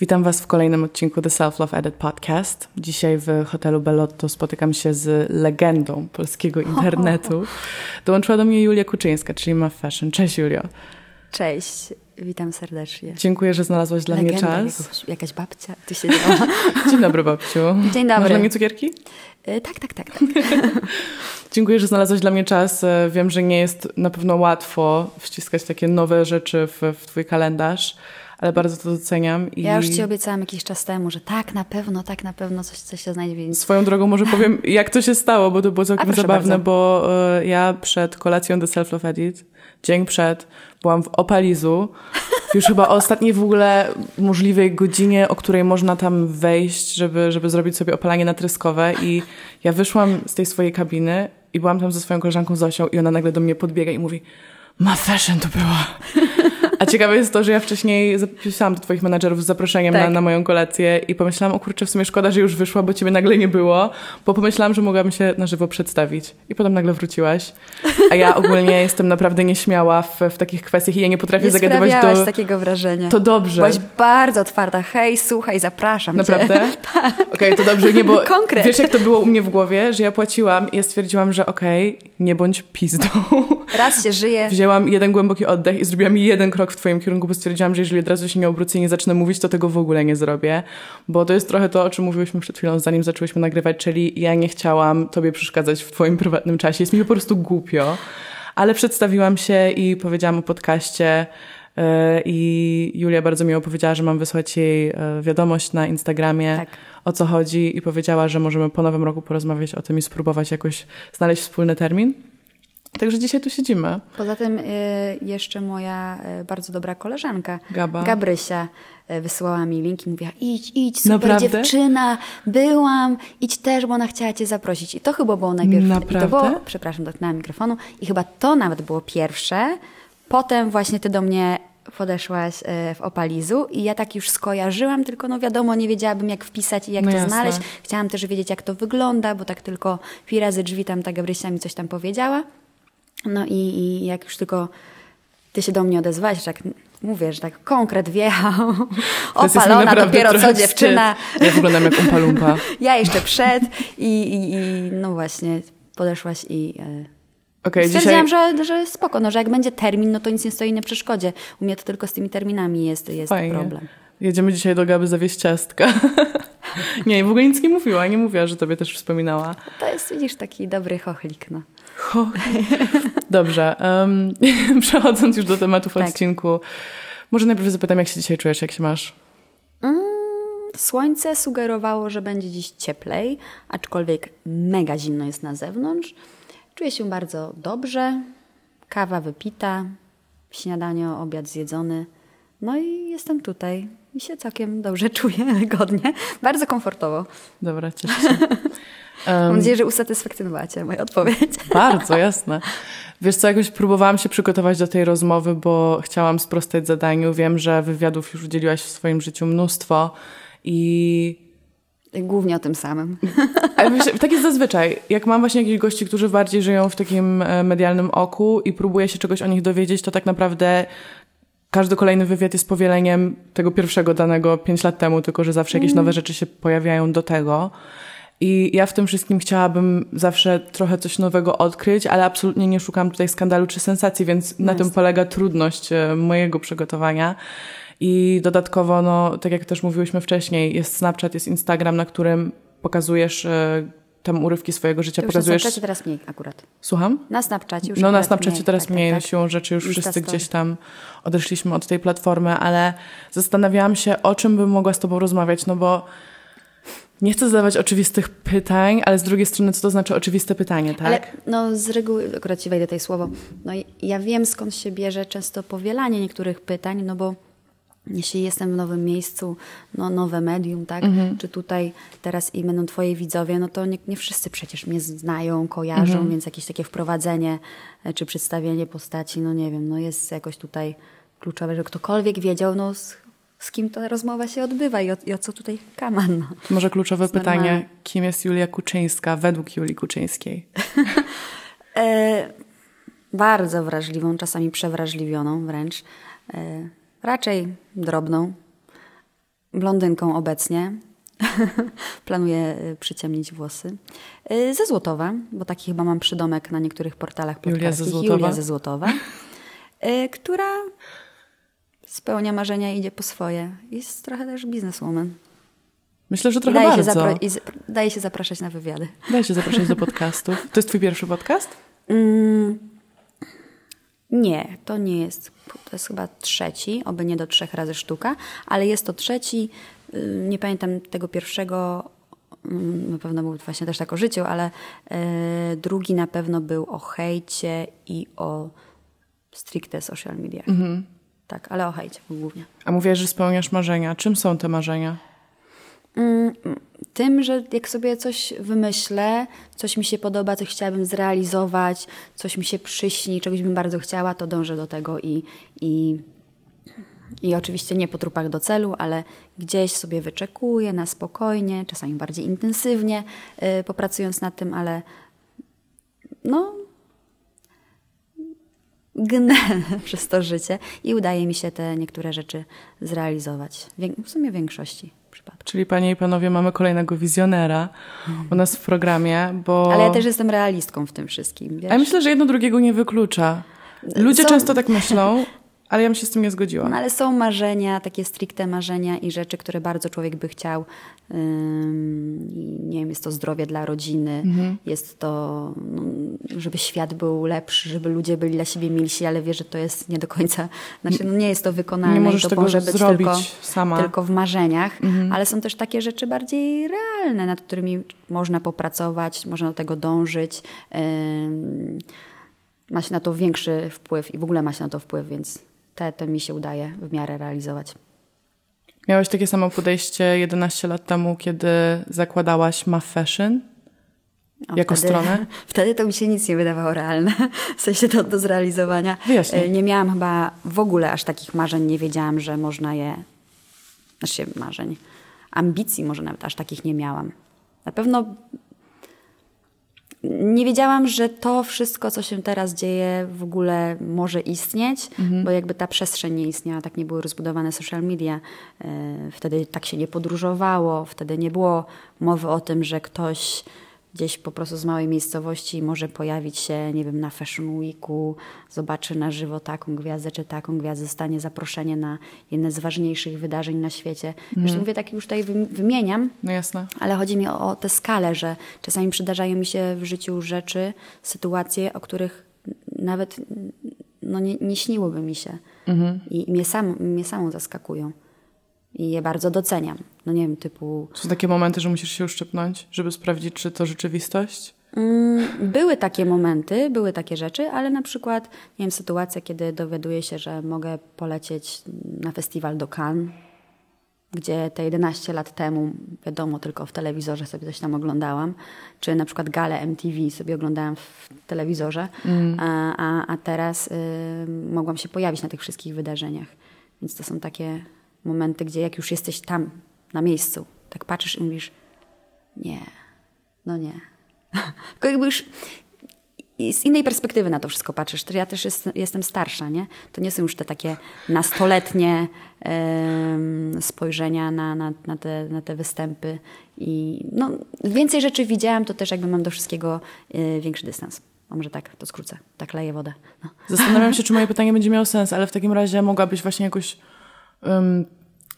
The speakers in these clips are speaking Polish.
Witam Was w kolejnym odcinku The Self Love Edit Podcast. Dzisiaj w hotelu Bellotto spotykam się z legendą polskiego internetu. Dołączyła do mnie Julia Kuczyńska, czyli Ma Fashion. Cześć Julio. Cześć, witam serdecznie. Dziękuję, że znalazłaś dla Legenda, mnie czas. Jakaś, jakaś babcia tu siedziała. Dzień dobry babciu. Dzień dobry. Masz dla mnie cukierki? Y, tak, tak, tak. tak. Dziękuję, że znalazłaś dla mnie czas. E, Wiem, że nie jest na pewno łatwo wciskać takie nowe rzeczy w, w Twój kalendarz, ale bardzo to doceniam. I Ja już Ci obiecałam jakiś czas temu, że tak, na pewno, tak, na pewno coś, coś się znajdzie. Więc... Swoją drogą może powiem, jak to się stało, bo to było całkiem zabawne, bardzo. bo e, ja przed kolacją The Self Love Edit, dzień przed, byłam w Opalizu, już chyba o ostatniej w ogóle możliwej godzinie, o której można tam wejść, żeby, żeby zrobić sobie opalanie natryskowe i ja wyszłam z tej swojej kabiny i byłam tam ze swoją koleżanką Zosią i ona nagle do mnie podbiega i mówi ma fashion to była. A ciekawe jest to, że ja wcześniej zapisałam do twoich menadżerów z zaproszeniem Tak. na, na moją kolację i pomyślałam, o kurczę, w sumie szkoda, że już wyszła, bo ciebie nagle nie było, bo pomyślałam, że mogłabym się na żywo przedstawić. I potem nagle wróciłaś. A ja ogólnie jestem naprawdę nieśmiała w, w takich kwestiach i ja nie potrafię Nie zagadywać do... takiego wrażenia. To dobrze. Byłaś bardzo otwarta. Hej, słuchaj, zapraszam Naprawdę? Cię. Okej, to dobrze, nie, bo Konkret. wiesz jak to było u mnie w głowie, że ja płaciłam i ja stwierdziłam, że okej, nie bądź pizdą. Raz się żyje. Wzięłam jeden głęboki oddech i zrobiłam jeden krok w twoim kierunku, bo stwierdziłam, że jeżeli od razu się nie obrócę i nie zacznę mówić, to tego w ogóle nie zrobię. Bo to jest trochę to, o czym mówiłyśmy przed chwilą, zanim zaczęłyśmy nagrywać, czyli ja nie chciałam tobie przeszkadzać w twoim prywatnym czasie. Jest mi po prostu głupio. Ale przedstawiłam się i powiedziałam o podcaście yy, i Julia bardzo miło powiedziała, że mam wysłać jej yy, wiadomość na Instagramie, Tak. o co chodzi i powiedziała, że możemy po nowym roku porozmawiać o tym i spróbować jakoś znaleźć wspólny termin. Także dzisiaj tu siedzimy. Poza tym y, jeszcze moja y, bardzo dobra koleżanka, Gaba. Gabrysia, y, wysyłała mi link i mówiła idź, idź, super Naprawdę? dziewczyna, byłam, idź też, bo ona chciała cię zaprosić. I to chyba było najpierw... I Naprawdę? to było, przepraszam, dotknęłam mikrofonu. I chyba to nawet było pierwsze. Potem właśnie ty do mnie podeszłaś w Opalizu i ja tak już skojarzyłam, tylko no wiadomo, nie wiedziałabym jak wpisać i jak No to jasne. znaleźć. Chciałam też wiedzieć, jak to wygląda, bo tak tylko pi razy drzwi tam ta Gabrysia mi coś tam powiedziała. No i, i jak już tylko ty się do mnie odezwałeś, że tak mówię, że tak konkret wjechał, opalona dopiero co dziewczyna. Ja wyglądam jak umpa lumpa. ja jeszcze przed i, i, i no właśnie podeszłaś i e, Okej, stwierdziłam, dzisiaj... że, że spoko, no, że jak będzie termin, no to nic nie stoi na przeszkodzie. U mnie to tylko z tymi terminami jest, jest Fajnie. problem. Jedziemy dzisiaj do Gaby zawieźć ciastka. nie, w ogóle nic nie mówiła. Nie mówiła, że tobie też wspominała. To jest, widzisz, taki dobry chochlik, no. Dobrze. Um, przechodząc już do tematów Tak. odcinku, może najpierw zapytam, jak się dzisiaj czujesz, jak się masz? Mm, Słońce sugerowało, że będzie dziś cieplej, aczkolwiek mega zimno jest na zewnątrz. Czuję się bardzo dobrze. Kawa wypita, śniadanie, obiad zjedzony. No i jestem tutaj i się całkiem dobrze czuję, wygodnie, bardzo komfortowo. Dobra, cieszę się. Mam nadzieję, że usatysfakcjonowała Cię moja odpowiedź. Bardzo, jasne. Wiesz co, jakoś próbowałam się przygotować do tej rozmowy, bo chciałam sprostać zadaniu. Wiem, że wywiadów już udzieliłaś w swoim życiu mnóstwo i Głównie o tym samym. Tak jest zazwyczaj. Jak mam właśnie jakichś gości, którzy bardziej żyją w takim e, medialnym oku i próbuję się czegoś o nich dowiedzieć, to tak naprawdę każdy kolejny wywiad jest powieleniem tego pierwszego danego pięć lat temu, tylko że zawsze jakieś nowe rzeczy się pojawiają do tego. I ja w tym wszystkim chciałabym zawsze trochę coś nowego odkryć, ale absolutnie nie szukam tutaj skandalu czy sensacji, więc na tym polega trudność e, mojego przygotowania. I dodatkowo, no, tak jak też mówiłyśmy wcześniej, jest Snapchat, jest Instagram, na którym pokazujesz e, tam urywki swojego życia, już na pokazujesz... Snapchacie teraz mniej akurat. Słucham? Na Snapchacie już No na Snapchacie mniej. teraz Tak, tak, mniej, tak. siłą rzeczy już Insta wszyscy gdzieś tam odeszliśmy od tej platformy, ale zastanawiałam się, o czym bym mogła z tobą rozmawiać, no bo nie chcę zadawać oczywistych pytań, ale z drugiej strony, co to znaczy oczywiste pytanie, tak? Ale no z reguły, akurat ci wejdę tej słowo, no ja wiem skąd się bierze często powielanie niektórych pytań, no bo jeśli jestem w nowym miejscu, no nowe medium, tak, Mhm. czy tutaj teraz i będą twoi widzowie, no to nie, nie wszyscy przecież mnie znają, kojarzą, Mhm. więc jakieś takie wprowadzenie e, czy przedstawienie postaci, no nie wiem, no jest jakoś tutaj kluczowe, że ktokolwiek wiedział, no z, kim ta rozmowa się odbywa i o, i o co tutaj kaman, no. Może kluczowe pytanie, normalne. kim jest Julia Kuczyńska według Julii Kuczyńskiej? E, bardzo wrażliwą, czasami przewrażliwioną wręcz. E, raczej drobną. blondynką obecnie. Planuję y, przyciemnić włosy. Y, ze Złotowa, bo taki chyba mam przydomek na niektórych portalach Julia ze. Złotowa. Julia ze Złotowa, y, która spełnia marzenia i idzie po swoje. Jest trochę też bizneswoman. Myślę, że trochę daje się, bardzo. z- daje się zapraszać na wywiady. Daj się zapraszać do podcastów. To jest twój pierwszy podcast? Mm, nie, to nie jest. To jest chyba trzeci, oby nie do trzech razy sztuka, ale jest to trzeci. y, Nie pamiętam tego pierwszego, mm, na pewno był właśnie też tak o życiu, ale y, drugi na pewno był o hejcie i o stricte social media. Tak, ale o hejcie głównie. A mówiłaś, że spełniasz marzenia. Czym są te marzenia? Mm, Tym, że jak sobie coś wymyślę, coś mi się podoba, coś chciałabym zrealizować, coś mi się przyśni, czegoś bym bardzo chciała, to dążę do tego i, i, i oczywiście nie po trupach do celu, ale gdzieś sobie wyczekuję na spokojnie, czasami bardziej intensywnie, yy, popracując nad tym, ale no gnę przez to życie i udaje mi się te niektóre rzeczy zrealizować. W sumie w większości przypadków. Czyli panie i panowie, mamy kolejnego wizjonera u nas w programie, bo... Ale ja też jestem realistką w tym wszystkim, wiesz? A ja myślę, że jedno drugiego nie wyklucza. Ludzie Są- często tak myślą, ale ja bym się z tym nie zgodziła. No, ale są marzenia, takie stricte marzenia i rzeczy, które bardzo człowiek by chciał. Ym, nie wiem, jest to zdrowie dla rodziny, jest to, no, żeby świat był lepszy, żeby ludzie byli dla siebie milsi, ale wie, że to jest nie do końca, znaczy no, nie jest to wykonalne Nie możesz i to tego może być zrobić tylko, sama. tylko w marzeniach, ale są też takie rzeczy bardziej realne, nad którymi można popracować, można do tego dążyć. Ym, ma się na to większy wpływ i w ogóle ma się na to wpływ, więc te, to mi się udaje w miarę realizować. Miałeś takie samo podejście 11 lat temu, kiedy zakładałaś Ma Fashion O, jako wtedy, stronę? Wtedy to mi się nic nie wydawało realne, w sensie to do zrealizowania. E, Nie miałam chyba w ogóle aż takich marzeń, nie wiedziałam, że można je, znaczy marzeń, ambicji może nawet aż takich nie miałam. Na pewno nie wiedziałam, że to wszystko, co się teraz dzieje, w ogóle może istnieć, bo jakby ta przestrzeń nie istniała, tak nie były rozbudowane social media. E, Wtedy tak się nie podróżowało, wtedy nie było mowy o tym, że ktoś gdzieś po prostu z małej miejscowości może pojawić się, nie wiem, na Fashion Weeku, zobaczy na żywo taką gwiazdę czy taką gwiazdę, zostanie zaproszenie na jedne z ważniejszych wydarzeń na świecie. Zresztą mówię, tak już tutaj wym- wymieniam, No jasne. ale chodzi mi o, o tę skalę, że czasami przydarzają mi się w życiu rzeczy, sytuacje, o których nawet no, nie, nie śniłoby mi się. I mnie, sam, mnie samą zaskakują. I je bardzo doceniam. No nie wiem, typu... Są takie momenty, że musisz się uszczypnąć, żeby sprawdzić, czy to rzeczywistość? Mm, Były takie momenty, były takie rzeczy, ale na przykład, nie wiem, sytuacja, kiedy dowiaduję się, że mogę polecieć na festiwal do Cannes, gdzie te 11 lat temu, wiadomo, tylko w telewizorze sobie coś tam oglądałam, czy na przykład galę MTV sobie oglądałam w telewizorze, a, a, a teraz y, mogłam się pojawić na tych wszystkich wydarzeniach. Więc to są takie momenty, gdzie jak już jesteś tam, na miejscu, tak patrzysz i mówisz, nie, no nie. Tylko jakby już z innej perspektywy na to wszystko patrzysz. To ja też jest, jestem starsza, nie? To nie są już te takie nastoletnie em, spojrzenia na, na, na, te, na te występy. I no, więcej rzeczy widziałam, to też jakby mam do wszystkiego y, większy dystans. A może tak, to skrócę. Tak leję wodę. No. Zastanawiam się, czy moje pytanie będzie miało sens, ale w takim razie mogłabyś właśnie jakoś um,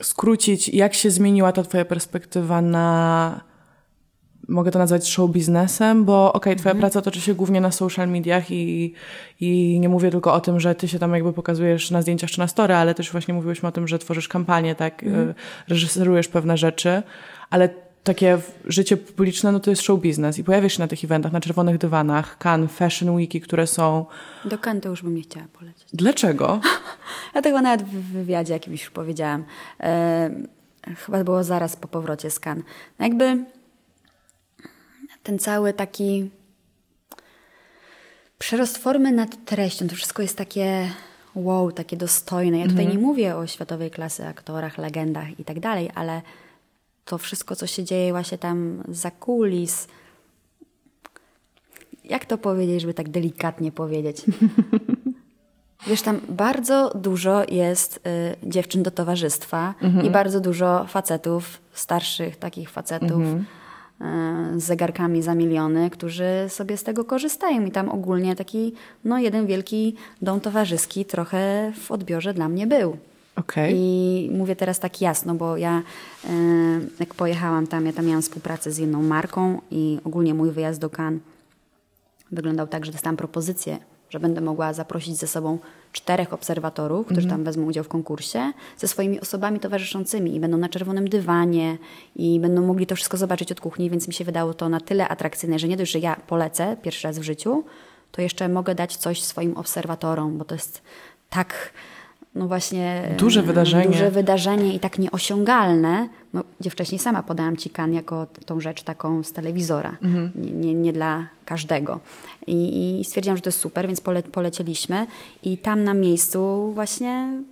skrócić, jak się zmieniła ta twoja perspektywa na, mogę to nazwać show biznesem, bo okej, twoja praca toczy się głównie na social mediach i, i nie mówię tylko o tym, że ty się tam jakby pokazujesz na zdjęciach czy na story, ale też właśnie mówiłyśmy o tym, że tworzysz kampanię, tak, y, reżyserujesz pewne rzeczy, ale takie życie publiczne, no to jest show biznes i pojawiasz się na tych eventach, na czerwonych dywanach, Cannes, Fashion Weeki, które są... Do Kanty już bym nie chciała polecieć. Dlaczego? Ja tego nawet w wywiadzie jakimś już powiedziałam. E, chyba było zaraz po powrocie z Cannes. No jakby ten cały taki przerost formy nad treścią, to wszystko jest takie wow, takie dostojne. Ja tutaj nie mówię o światowej klasy aktorach, legendach i tak dalej, ale to wszystko, co się dzieje właśnie tam za kulis, jak to powiedzieć, żeby tak delikatnie powiedzieć? Wiesz, tam bardzo dużo jest y, dziewczyn do towarzystwa mhm. i bardzo dużo facetów, starszych takich facetów mhm. y, z zegarkami za miliony, którzy sobie z tego korzystają. I tam ogólnie taki, no jeden wielki dom towarzyski trochę w odbiorze dla mnie był. Okay. I mówię teraz tak jasno, bo ja jak pojechałam tam, ja tam miałam współpracę z jedną marką i ogólnie mój wyjazd do Cannes wyglądał tak, że dostałam propozycję że będę mogła zaprosić ze sobą czterech obserwatorów, którzy mhm. tam wezmą udział w konkursie, ze swoimi osobami towarzyszącymi i będą na czerwonym dywanie i będą mogli to wszystko zobaczyć od kuchni, więc mi się wydało to na tyle atrakcyjne, że nie dość, że ja polecę pierwszy raz w życiu, to jeszcze mogę dać coś swoim obserwatorom, bo to jest tak no właśnie... Duże wydarzenie. Duże wydarzenie i tak nieosiągalne, no, gdzie wcześniej sama podałam Ci kan jako tą rzecz taką z telewizora, mhm. nie, nie, nie, dla każdego. I, I, stwierdziłam, że to jest super, więc pole, polecieliśmy i tam na miejscu właśnie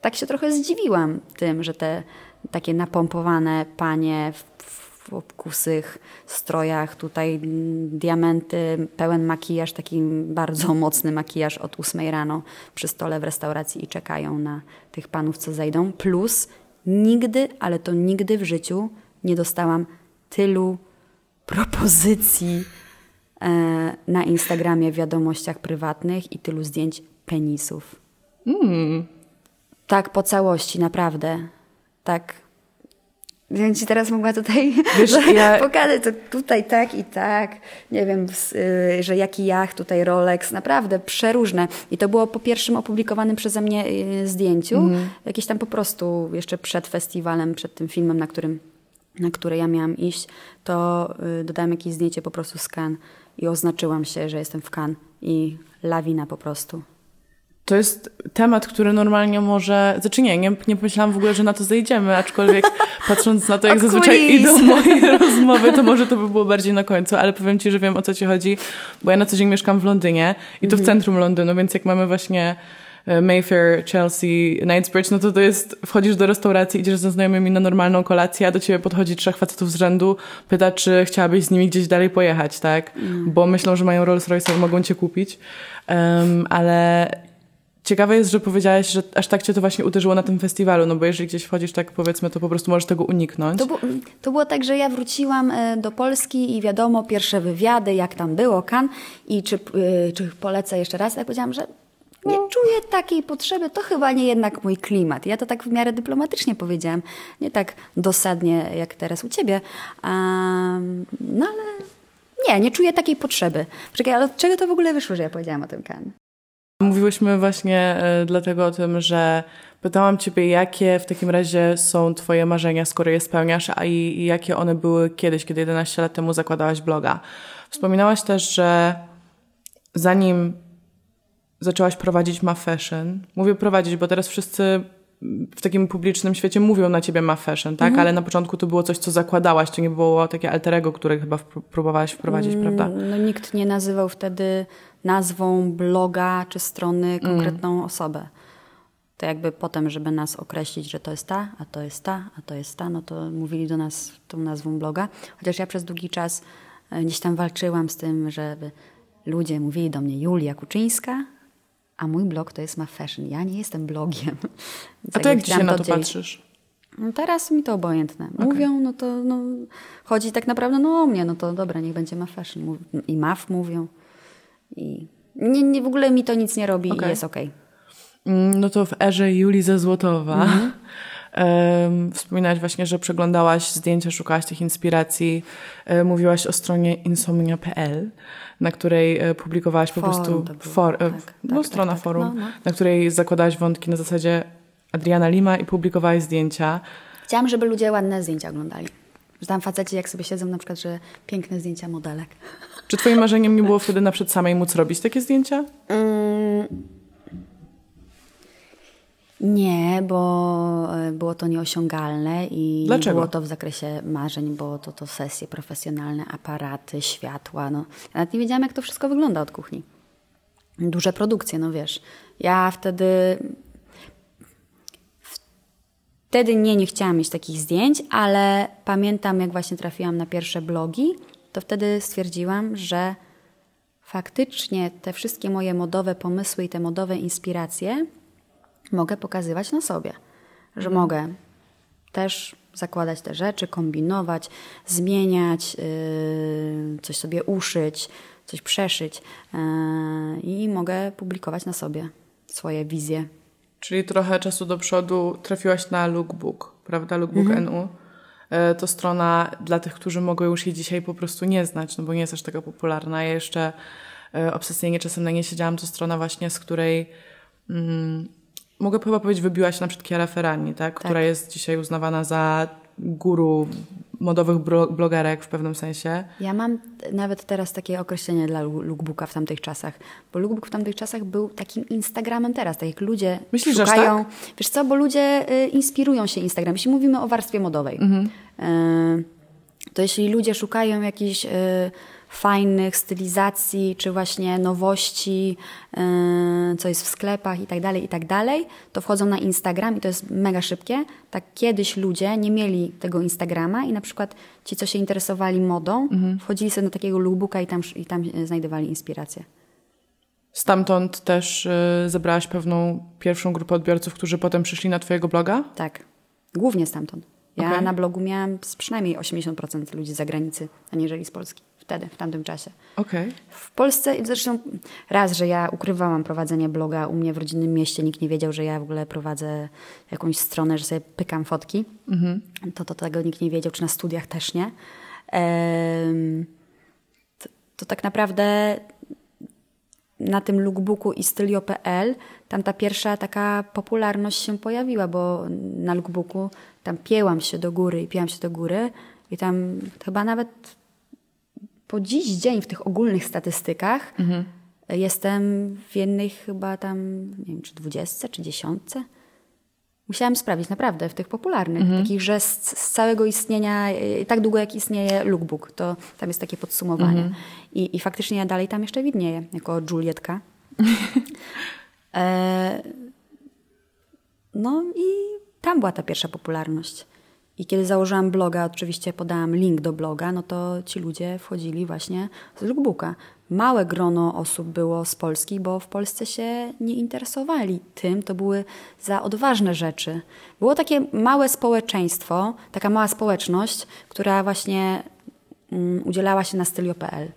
tak się trochę zdziwiłam tym, że te takie napompowane panie w w obkusych strojach, tutaj diamenty, pełen makijaż, taki bardzo mocny makijaż od ósmej rano przy stole w restauracji i czekają na tych panów, co zejdą. Plus nigdy, ale to nigdy w życiu nie dostałam tylu propozycji e, na Instagramie w wiadomościach prywatnych i tylu zdjęć penisów. Mm. Tak po całości, naprawdę. Tak więc ci teraz mogła tutaj Wiesz, ja... pokazać to tutaj tak i tak. Nie wiem, y, że jaki jacht, tutaj Rolex. Naprawdę przeróżne. I to było po pierwszym opublikowanym przeze mnie y, zdjęciu. Mm. Jakieś tam po prostu jeszcze przed festiwalem, przed tym filmem, na którym na które ja miałam iść, to y, dodałam jakieś zdjęcie po prostu z kan i oznaczyłam się, że jestem w kan i lawina po prostu. To jest temat, który normalnie może. Znaczy nie, nie, nie pomyślałam w ogóle, że na to zejdziemy, aczkolwiek patrząc na to, jak zazwyczaj idą moje rozmowy, to może to by było bardziej na końcu, ale powiem ci, że wiem o co ci chodzi, bo ja na co dzień mieszkam w Londynie i to w mhm. centrum Londynu, więc jak mamy właśnie e, Mayfair, Chelsea, Knightsbridge, no to to jest, wchodzisz do restauracji, idziesz ze znajomymi na normalną kolację, a do ciebie podchodzi trzech facetów z rzędu, pyta, czy chciałabyś z nimi gdzieś dalej pojechać, tak? Mm. Bo myślą, że mają Rolls Royce i mogą cię kupić. Um, ale Ciekawe jest, że powiedziałaś, że aż tak cię to właśnie uderzyło na tym festiwalu, no bo jeżeli gdzieś wchodzisz tak powiedzmy, to po prostu możesz tego uniknąć. To, bu to było tak, że ja wróciłam e, do Polski i wiadomo, pierwsze wywiady, jak tam było, kan i czy, e, czy polecę jeszcze raz. Ja powiedziałam, że nie no. czuję takiej potrzeby, to chyba nie jednak mój klimat. Ja to tak w miarę dyplomatycznie powiedziałam, nie tak dosadnie jak teraz u ciebie. Um, no ale nie, nie czuję takiej potrzeby. Czekaj, ale od czego to w ogóle wyszło, że ja powiedziałam o tym kan? Mówiłyśmy właśnie e, dlatego o tym, że pytałam Ciebie, jakie w takim razie są Twoje marzenia, skoro je spełniasz, a i, i jakie one były kiedyś, kiedy 11 lat temu zakładałaś bloga. Wspominałaś też, że zanim zaczęłaś prowadzić Ma Fashion, mówię prowadzić, bo teraz wszyscy w takim publicznym świecie mówią na ciebie ma fashion, tak? Mhm. Ale na początku to było coś, co zakładałaś, to nie było takie alterego, które chyba próbowałaś wprowadzić, mm, prawda? No nikt nie nazywał wtedy nazwą bloga czy strony mm. konkretną mm. osobę. To jakby potem, żeby nas określić, że to jest ta, a to jest ta, a to jest ta, no to mówili do nas tą nazwą bloga. Chociaż ja przez długi czas e, gdzieś tam walczyłam z tym, żeby ludzie mówili do mnie Julia Kuczyńska, a mój blog to jest ma fashion. Ja nie jestem blogiem. a to jak dzisiaj na to gdzieś... patrzysz? No teraz mi to obojętne. Mówią, okay. no to no, chodzi tak naprawdę no, o mnie, no to dobra, niech będzie ma fashion. I MAF mówią. I nie, nie, w ogóle mi to nic nie robi okay. i jest okej. Okay. Mm, no to w erze Julii ze Złotowa. Um, wspominałaś właśnie, że przeglądałaś zdjęcia, szukałaś tych inspiracji. Um, mówiłaś o stronie insomnia.pl, na której e, publikowałaś po forum prostu for, e, tak, no, tak, strona tak, tak, forum, no, no. na której zakładałaś wątki na zasadzie Adriana Lima i publikowałaś zdjęcia. Chciałam, żeby ludzie ładne zdjęcia oglądali. Że tam faceci, jak sobie siedzą, na przykład, że piękne zdjęcia modelek. Czy twoim marzeniem nie było wtedy na przykład samej móc robić takie zdjęcia? Mm. Nie, bo e, było to nieosiągalne i Dlaczego? było to w zakresie marzeń, bo to, to sesje profesjonalne, aparaty, światła. No. Ja nawet nie wiedziałam, jak to wszystko wygląda od kuchni. Duże produkcje, no wiesz. Ja wtedy Wtedy nie, nie chciałam mieć takich zdjęć, ale pamiętam, jak właśnie trafiłam na pierwsze blogi, to wtedy stwierdziłam, że faktycznie te wszystkie moje modowe pomysły i te modowe inspiracje mogę pokazywać na sobie. Że mogę też zakładać te rzeczy, kombinować, zmieniać, yy, coś sobie uszyć, coś przeszyć yy, i mogę publikować na sobie swoje wizje. Czyli trochę czasu do przodu trafiłaś na Lookbook, prawda? Lookbook Mhm. NU. E, To strona dla tych, którzy mogą już jej dzisiaj po prostu nie znać, no bo nie jest aż taka popularna. Ja jeszcze e, obsesyjnie czasem na nie siedziałam. To strona właśnie, z której mm, mogę chyba powiedzieć, wybiła się na przykład Chiara Ferrani, tak? która jest dzisiaj uznawana za guru modowych blogerek w pewnym sensie. Ja mam nawet teraz takie określenie dla lookbooka w tamtych czasach, bo lookbook w tamtych czasach był takim Instagramem teraz, tak jak ludzie Myślisz, szukają... tak? Wiesz co, bo ludzie y, inspirują się Instagramem. Jeśli mówimy o warstwie modowej, Mhm. y, to jeśli ludzie szukają jakichś y, fajnych stylizacji, czy właśnie nowości, y, co jest w sklepach i tak dalej, i tak dalej, to wchodzą na Instagram i to jest mega szybkie. Tak kiedyś ludzie nie mieli tego Instagrama i na przykład ci, co się interesowali modą, Mhm. wchodzili sobie do takiego lookbooka i tam, i tam znajdowali inspirację. Stamtąd też y, zebrałaś pewną pierwszą grupę odbiorców, którzy potem przyszli na twojego bloga? Tak, głównie stamtąd. Ja Okej. na blogu miałam przynajmniej 80% ludzi z zagranicy, aniżeli z Polski. Wtedy, w tamtym czasie. Okej. W Polsce, zresztą raz, że ja ukrywałam prowadzenie bloga u mnie w rodzinnym mieście, nikt nie wiedział, że ja w ogóle prowadzę jakąś stronę, że sobie pykam fotki. To, to tego nikt nie wiedział, czy na studiach też nie. Em, to, to tak naprawdę na tym lookbooku i stylio.pl tam ta pierwsza taka popularność się pojawiła, bo na lookbooku tam piełam się do góry i pięłam się do góry i tam chyba nawet po dziś dzień w tych ogólnych statystykach jestem w jednej chyba tam, nie wiem, czy dwudziestce, czy dziesiątce. Musiałam sprawdzić, naprawdę, w tych popularnych, takich, że z, z całego istnienia, y, tak długo jak istnieje lookbook, to tam jest takie podsumowanie. I, I faktycznie ja dalej tam jeszcze widnieję, jako Julietka. e, no i tam była ta pierwsza popularność. I kiedy założyłam bloga, oczywiście podałam link do bloga, no to ci ludzie wchodzili właśnie z lookbooka. Małe grono osób było z Polski, bo w Polsce się nie interesowali tym. To były za odważne rzeczy. Było takie małe społeczeństwo, taka mała społeczność, która właśnie mm, udzielała się na stylio.pl.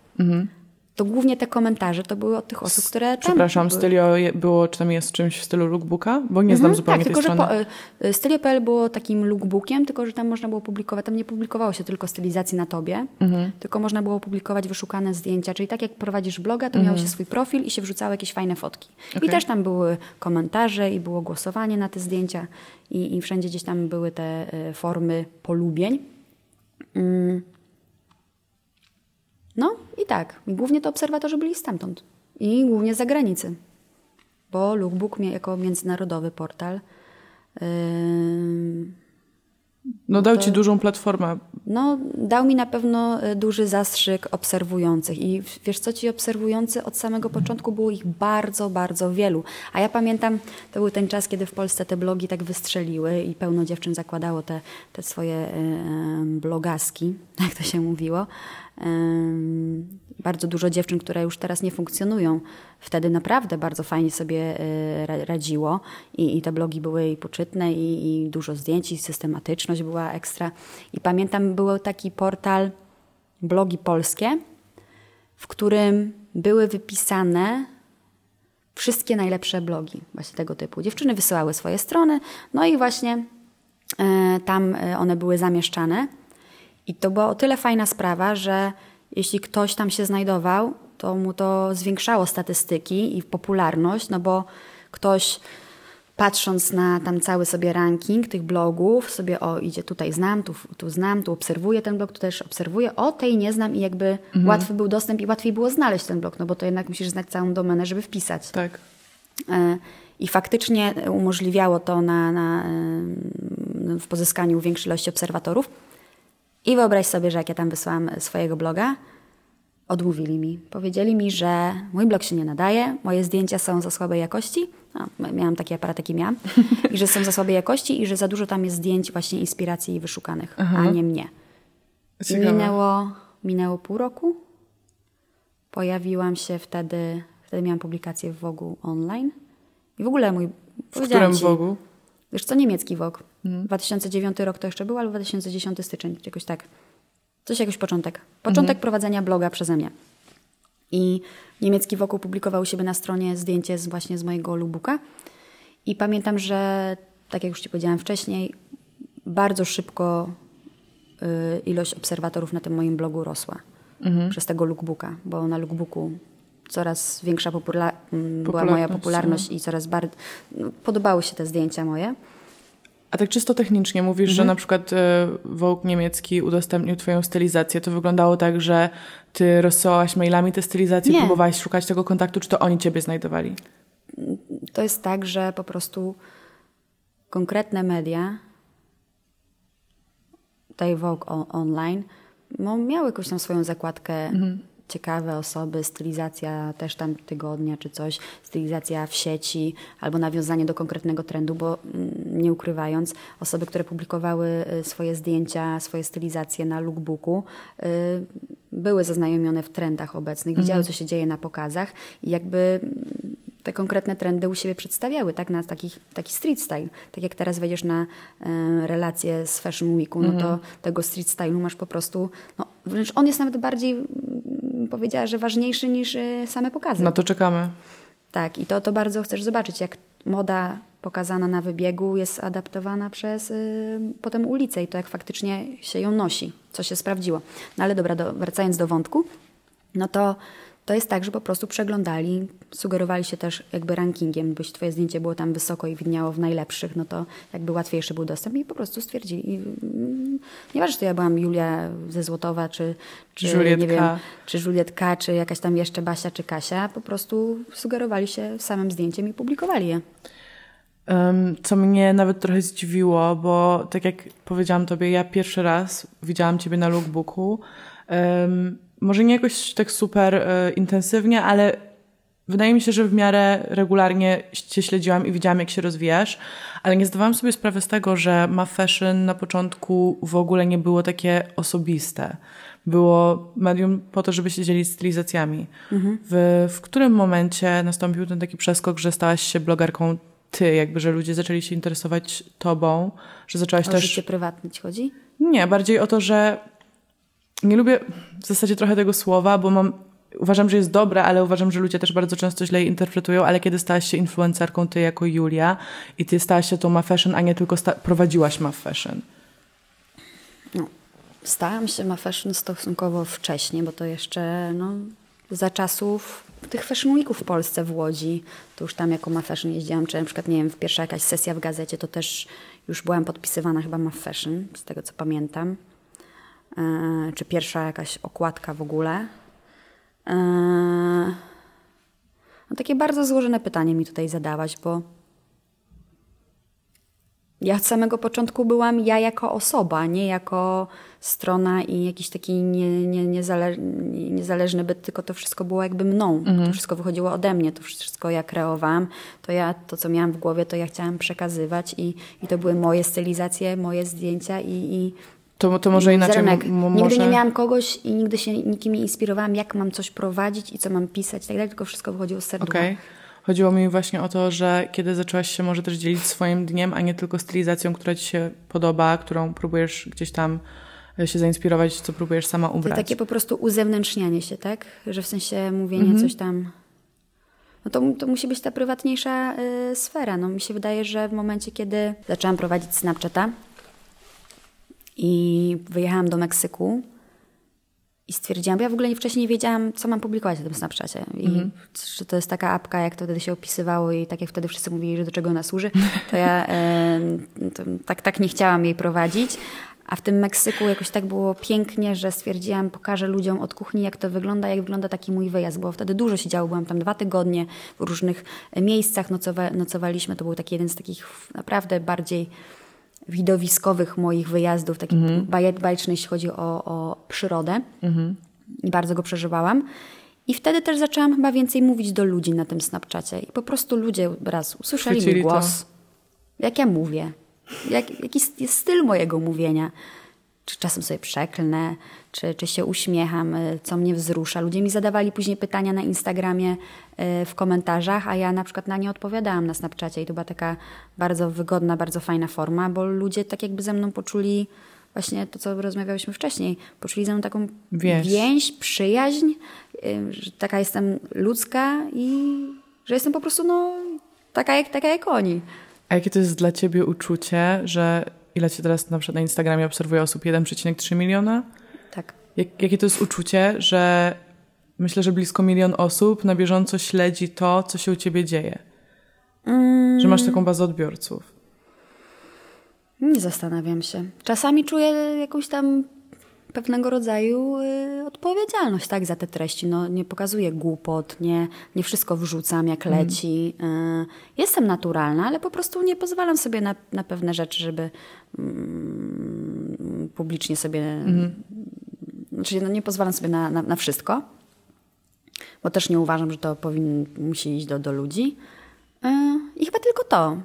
To głównie te komentarze to były od tych osób, które tam Przepraszam, były. Stylio było, czy tam jest czymś w stylu lookbooka? Bo nie znam zupełnie tak, tej tylko strony. że po, y, Stylio.pl było takim lookbookiem, tylko że tam można było publikować, tam nie publikowało się tylko stylizacji na tobie, Mhm. tylko można było publikować wyszukane zdjęcia, czyli tak jak prowadzisz bloga, to Mhm. miało się swój profil i się wrzucały jakieś fajne fotki. Okej. I też tam były komentarze i było głosowanie na te zdjęcia i, i wszędzie gdzieś tam były te y, formy polubień. Mm. No i tak, głównie to obserwatorzy byli stamtąd. I głównie z zagranicy. Bo Lookbook jako międzynarodowy portal ym, No dał ci dużą platformę. no, dał mi na pewno y, duży zastrzyk obserwujących. I wiesz co, ci obserwujący od samego początku było ich bardzo, bardzo wielu. A ja pamiętam, to był ten czas, kiedy w Polsce te blogi tak wystrzeliły i pełno dziewczyn zakładało te, te swoje blogaski, jak to się mówiło. Bardzo dużo dziewczyn, które już teraz nie funkcjonują. Wtedy naprawdę bardzo fajnie sobie y, ra- radziło i, i te blogi były i poczytne i, i dużo zdjęć i systematyczność była ekstra. I pamiętam, był taki portal Blogi Polskie, w którym były wypisane wszystkie najlepsze blogi właśnie tego typu. Dziewczyny wysyłały swoje strony, no i właśnie e, tam e, one były zamieszczane. I to była o tyle fajna sprawa, że jeśli ktoś tam się znajdował, to mu to zwiększało statystyki i popularność, no bo ktoś patrząc na tam cały sobie ranking tych blogów, sobie o idzie tutaj znam, tu, tu znam, tu obserwuję ten blog, tu też obserwuję, o tej nie znam i jakby łatwy był dostęp i łatwiej było znaleźć ten blog, no bo to jednak musisz znać całą domenę, żeby wpisać. Tak. E, I faktycznie umożliwiało to na, na, w pozyskaniu większej ilości obserwatorów. I wyobraź sobie, że jak ja tam wysłałam swojego bloga, odmówili mi. Powiedzieli mi, że mój blog się nie nadaje, moje zdjęcia są za słabej jakości. No, miałam taki aparat, jaki miałam. I że są za słabej jakości i że za dużo tam jest zdjęć właśnie inspiracji wyszukanych, a nie mnie. I minęło, minęło pół roku. pojawiłam się wtedy, wtedy miałam publikację w Vogu online. I w ogóle mój... W którym ci, Vogu? Wiesz co, niemiecki Vogue. Hmm. 2009 rok to jeszcze był, albo 2010 styczeń, jakoś tak. Coś jakoś początek. Początek mhm. prowadzenia bloga przeze mnie. I niemiecki Vogue publikował u siebie na stronie zdjęcie z, właśnie z mojego lookbooka. I pamiętam, że tak jak już Ci powiedziałam wcześniej, bardzo szybko y, ilość obserwatorów na tym moim blogu rosła. Mhm. Przez tego lookbooka, bo na lookbooku coraz większa popula była moja popularność no. i coraz bardziej no, podobały się te zdjęcia moje. A tak czysto technicznie mówisz, mhm. że na przykład e, Vogue niemiecki udostępnił twoją stylizację. To wyglądało tak, że ty rozsyłałaś mailami te stylizacje, Nie. próbowałaś szukać tego kontaktu, czy to oni ciebie znajdowali? To jest tak, że po prostu konkretne media, tutaj Vogue online, no, miały jakąś tam swoją zakładkę mhm ciekawe osoby, stylizacja też tam tygodnia czy coś, stylizacja w sieci albo nawiązanie do konkretnego trendu, bo mm, nie ukrywając, osoby, które publikowały y, swoje zdjęcia, swoje stylizacje na lookbooku, y, były zaznajomione w trendach obecnych, mhm. widziały, co się dzieje na pokazach i jakby te konkretne trendy u siebie przedstawiały, tak, na takich, taki street style. Tak jak teraz wejdziesz na e, relacje z Fashion Weeku, no to mhm. tego street stylu masz po prostu, no, wręcz on jest nawet bardziej, powiedziała, że ważniejszy niż e, same pokazy. No to czekamy. Tak, i to, to bardzo chcesz zobaczyć, jak moda pokazana na wybiegu jest adaptowana przez y, potem ulicę i to jak faktycznie się ją nosi, co się sprawdziło. No ale dobra, do, wracając do wątku, no to to jest tak, że po prostu przeglądali, sugerowali się też jakby rankingiem, byś twoje zdjęcie było tam wysoko i widniało w najlepszych, no to jakby łatwiejszy był dostęp i po prostu stwierdzili. I, mm, nieważne, czy to ja byłam Julia ze Złotowa, czy, czy nie wiem, czy Julietka, czy jakaś tam jeszcze Basia, czy Kasia, po prostu sugerowali się samym zdjęciem i publikowali je. Co mnie nawet trochę zdziwiło, bo tak jak powiedziałam tobie, ja pierwszy raz widziałam ciebie na lookbooku. Um, może nie jakoś tak super y, intensywnie, ale wydaje mi się, że w miarę regularnie cię śledziłam i widziałam, jak się rozwijasz, ale nie zdawałam sobie sprawy z tego, że ma fashion na początku w ogóle nie było takie osobiste. Było medium po to, żeby się dzielić stylizacjami. Mhm. W, w którym momencie nastąpił ten taki przeskok, że stałaś się blogerką ty, jakby, że ludzie zaczęli się interesować tobą, że zaczęłaś o też... O życie prywatne ci chodzi? Nie, bardziej o to, że nie lubię w zasadzie trochę tego słowa, bo mam, uważam, że jest dobre, ale uważam, że ludzie też bardzo często źle je interpretują, ale kiedy stałaś się influencerką, ty jako Julia i ty stałaś się tą ma fashion, a nie tylko prowadziłaś ma fashion. No, stałam się ma fashion stosunkowo wcześnie, bo to jeszcze no, za czasów tych fashion weeków w Polsce, w Łodzi, to już tam jako ma fashion jeździłam, czy na przykład, nie wiem, pierwsza jakaś sesja w gazecie, to też już byłam podpisywana chyba ma fashion, z tego co pamiętam. E, czy pierwsza jakaś okładka w ogóle. E, no takie bardzo złożone pytanie mi tutaj zadawać, bo ja od samego początku byłam ja jako osoba, nie jako strona i jakiś taki nie, nie, niezale, niezależny byt, tylko to wszystko było jakby mną. Mhm. To wszystko wychodziło ode mnie, to wszystko ja kreowałam. To ja, to co miałam w głowie, to ja chciałam przekazywać i, i to były moje stylizacje, moje zdjęcia i, i to, to może inaczej. Nigdy nie miałam kogoś i nigdy się nikim nie inspirowałam, jak mam coś prowadzić i co mam pisać i tak dalej, tylko wszystko wychodziło z serducha. Okay. Chodziło mi właśnie o to, że kiedy zaczęłaś się może też dzielić swoim dniem, a nie tylko stylizacją, która ci się podoba, którą próbujesz gdzieś tam e, się zainspirować, co próbujesz sama ubrać. To takie po prostu uzewnętrznianie się, tak? Że w sensie mówienie mm -hmm. coś tam... No to, to musi być ta prywatniejsza y, sfera. No mi się wydaje, że w momencie, kiedy zaczęłam prowadzić Snapchata, i wyjechałam do Meksyku i stwierdziłam, bo ja w ogóle wcześniej nie wiedziałam, co mam publikować na tym Snapchacie. I mm. że to jest taka apka, jak to wtedy się opisywało i tak jak wtedy wszyscy mówili, że do czego ona służy, to ja e, to, tak, tak nie chciałam jej prowadzić. A w tym Meksyku jakoś tak było pięknie, że stwierdziłam, pokażę ludziom od kuchni, jak to wygląda, jak wygląda taki mój wyjazd, bo wtedy dużo się działo. Byłam tam dwa tygodnie w różnych miejscach, nocowa nocowaliśmy. To był taki jeden z takich naprawdę bardziej widowiskowych moich wyjazdów, takich mm -hmm. jeśli chodzi o, o przyrodę. Mm -hmm. I bardzo go przeżywałam. I wtedy też zaczęłam chyba więcej mówić do ludzi na tym Snapchacie. I po prostu ludzie raz usłyszeli mój głos, to. jak ja mówię, jak, jaki jest styl mojego mówienia. Czy czasem sobie przeklnę, czy, czy się uśmiecham, y, co mnie wzrusza. Ludzie mi zadawali później pytania na Instagramie y, w komentarzach, a ja na przykład na nie odpowiadałam na Snapchacie i to była taka bardzo wygodna, bardzo fajna forma, bo ludzie tak jakby ze mną poczuli właśnie to, co rozmawiałyśmy wcześniej, poczuli ze mną taką Więź. więź przyjaźń, y, że taka jestem ludzka i że jestem po prostu no, taka, jak, taka jak oni. A jakie to jest dla ciebie uczucie, że ile cię teraz na przykład na Instagramie obserwuje osób? 1,3 miliona? Tak. Jak, jakie to jest uczucie, że myślę, że blisko milion osób na bieżąco śledzi to, co się u ciebie dzieje? Że masz taką bazę odbiorców. Nie zastanawiam się. Czasami czuję jakąś tam pewnego rodzaju y, odpowiedzialność tak, za te treści. No, nie pokazuję głupot, nie, nie wszystko wrzucam jak leci. Y, jestem naturalna, ale po prostu nie pozwalam sobie na, na pewne rzeczy, żeby mm, publicznie sobie... Znaczy, no, nie pozwalam sobie na, na, na wszystko, bo też nie uważam, że to powinno, musi iść do, do ludzi. Y, I chyba tylko to.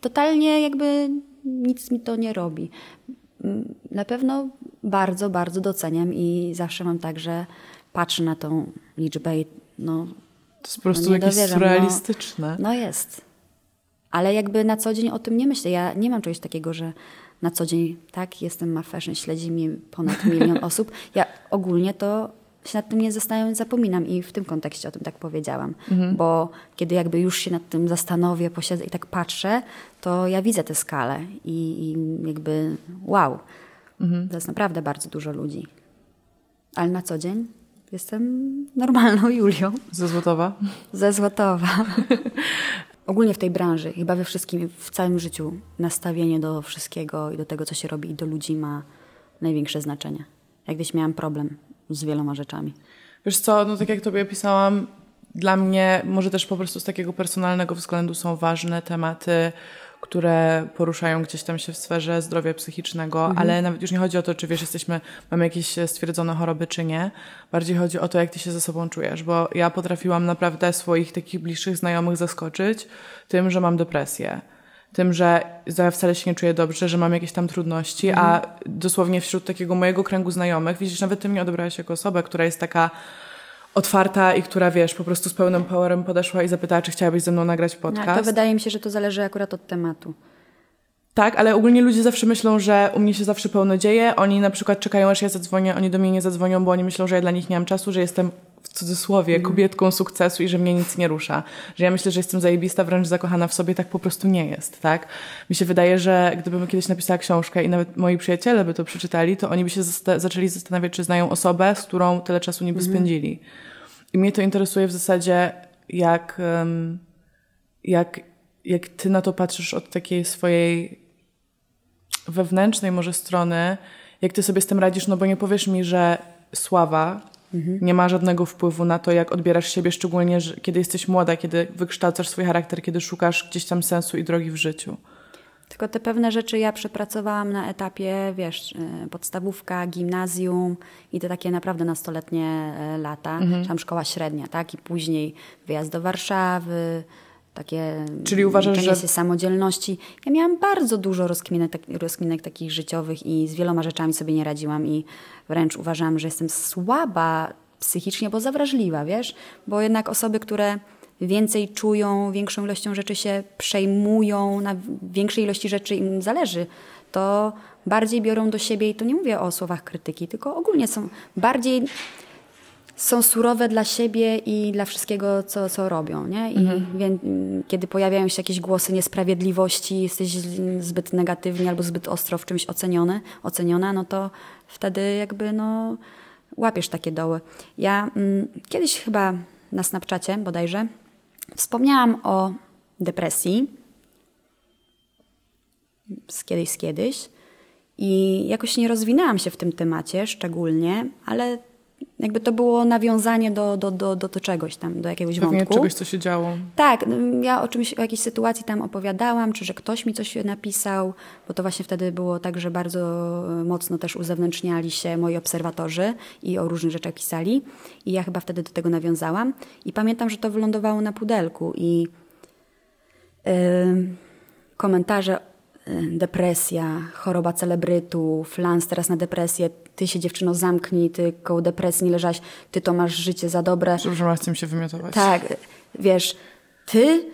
Totalnie jakby nic mi to nie robi. Na pewno bardzo, bardzo doceniam i zawsze mam tak, że patrzę na tą liczbę i no, To jest po prostu nie jakieś dowierzam, no. surrealistyczne. no jest. Ale jakby na co dzień o tym nie myślę. Ja nie mam czegoś takiego, że na co dzień tak, jestem ma fashion, śledzi mnie ponad milion osób. Ja ogólnie to się nad tym nie zastanawiam, zapominam i w tym kontekście o tym tak powiedziałam. Bo kiedy jakby już się nad tym zastanowię, posiedzę i tak patrzę, to ja widzę tę skalę i, i jakby wow, to jest naprawdę bardzo dużo ludzi. Ale na co dzień jestem normalną Julią Ze Złotowa? ze Złotowa. Ogólnie w tej branży, chyba we wszystkim, w całym życiu, nastawienie do wszystkiego i do tego, co się robi i do ludzi ma największe znaczenie. Jak gdzieś miałam problem z wieloma rzeczami. Wiesz co, no tak jak tobie opisałam, dla mnie może też po prostu z takiego personalnego względu są ważne tematy, które poruszają gdzieś tam się w sferze zdrowia psychicznego, ale nawet już nie chodzi o to, czy wiesz, jesteśmy, mamy jakieś stwierdzone choroby, czy nie. Bardziej chodzi o to, jak ty się ze sobą czujesz, bo ja potrafiłam naprawdę swoich takich bliższych znajomych zaskoczyć tym, że mam depresję. Tym, że wcale się nie czuję dobrze, że mam jakieś tam trudności, a dosłownie wśród takiego mojego kręgu znajomych, widzisz, nawet ty mnie odebrałaś jako osobę, która jest taka otwarta i która, wiesz, po prostu z pełnym powerem podeszła i zapytała, czy chciałabyś ze mną nagrać No, podcast. to wydaje mi się, że to zależy akurat od tematu. Tak, ale ogólnie ludzie zawsze myślą, że u mnie się zawsze pełno dzieje. Oni na przykład czekają, aż ja zadzwonię, oni do mnie nie zadzwonią, bo oni myślą, że ja dla nich nie mam czasu, że jestem cudzysłowie kobietką sukcesu i że mnie nic nie rusza. Że ja myślę, że jestem zajebista, wręcz zakochana w sobie, tak po prostu nie jest, tak? Mi się wydaje, że gdybym kiedyś napisała książkę i nawet moi przyjaciele by to przeczytali, to oni by się zasta- zaczęli zastanawiać, czy znają osobę, z którą tyle czasu niby spędzili. I mnie to interesuje w zasadzie, jak, jak, jak ty na to patrzysz od takiej swojej wewnętrznej może strony, jak ty sobie z tym radzisz, no bo nie powiesz mi, że sława nie ma żadnego wpływu na to, jak odbierasz siebie, szczególnie kiedy jesteś młoda, kiedy wykształcasz swój charakter, kiedy szukasz gdzieś tam sensu i drogi w życiu. Tylko te pewne rzeczy ja przepracowałam na etapie, wiesz, y, podstawówka, gimnazjum i te takie naprawdę nastoletnie y, lata, czy tam szkoła średnia, tak? I później wyjazd do Warszawy, takie Czyli uważasz, że- się samodzielności. Ja miałam bardzo dużo rozkminek, tak, rozkminek takich życiowych i z wieloma rzeczami sobie nie radziłam i wręcz uważam, że jestem słaba psychicznie, bo zawrażliwa, wiesz? Bo jednak osoby, które więcej czują, większą ilością rzeczy się przejmują, na większej ilości rzeczy im zależy, to bardziej biorą do siebie i to nie mówię o słowach krytyki, tylko ogólnie są bardziej są surowe dla siebie i dla wszystkiego, co, co robią. Nie? I wie, kiedy pojawiają się jakieś głosy niesprawiedliwości, jesteś zbyt negatywnie albo zbyt ostro w czymś oceniony, oceniona, no to wtedy jakby no, łapiesz takie doły. Ja mm, kiedyś chyba na Snapchacie bodajże wspomniałam o depresji z kiedyś, z kiedyś. I jakoś nie rozwinęłam się w tym temacie szczególnie, ale jakby to było nawiązanie do, do, do, do, do czegoś tam, do jakiegoś Pewnie wątku. czegoś, co się działo. Tak, mm, ja o czymś, o jakiejś sytuacji tam opowiadałam, czy że ktoś mi coś napisał, bo to właśnie wtedy było tak, że bardzo e, mocno też uzewnętrzniali się moi obserwatorzy i o różnych rzeczach pisali. I ja chyba wtedy do tego nawiązałam. I pamiętam, że to wylądowało na pudelku i yy, komentarze depresja, choroba celebrytów, lans teraz na depresję, ty się dziewczyno zamknij, ty koło depresji nie leżałaś, ty to masz życie za dobre. Z tym się wymiotować. Tak, wiesz, ty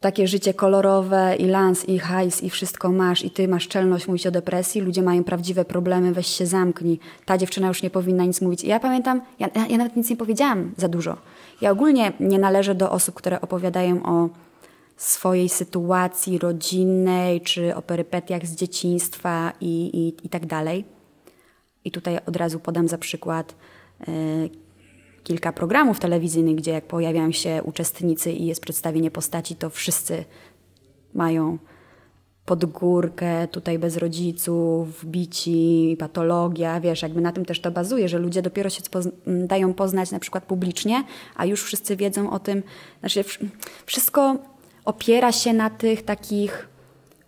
takie życie kolorowe i lans i hajs i wszystko masz i ty masz czelność mówić o depresji, ludzie mają prawdziwe problemy, weź się zamknij. Ta dziewczyna już nie powinna nic mówić. I ja pamiętam, ja, ja nawet nic nie powiedziałam za dużo. Ja ogólnie nie należę do osób, które opowiadają o swojej sytuacji rodzinnej, czy o perypetiach z dzieciństwa i, i, i tak dalej. I tutaj od razu podam za przykład y, kilka programów telewizyjnych, gdzie jak pojawiają się uczestnicy i jest przedstawienie postaci, to wszyscy mają pod górkę, tutaj bez rodziców, bici, patologia, wiesz, jakby na tym też to bazuje, że ludzie dopiero się dają poznać na przykład publicznie, a już wszyscy wiedzą o tym, znaczy wszystko opiera się na tych takich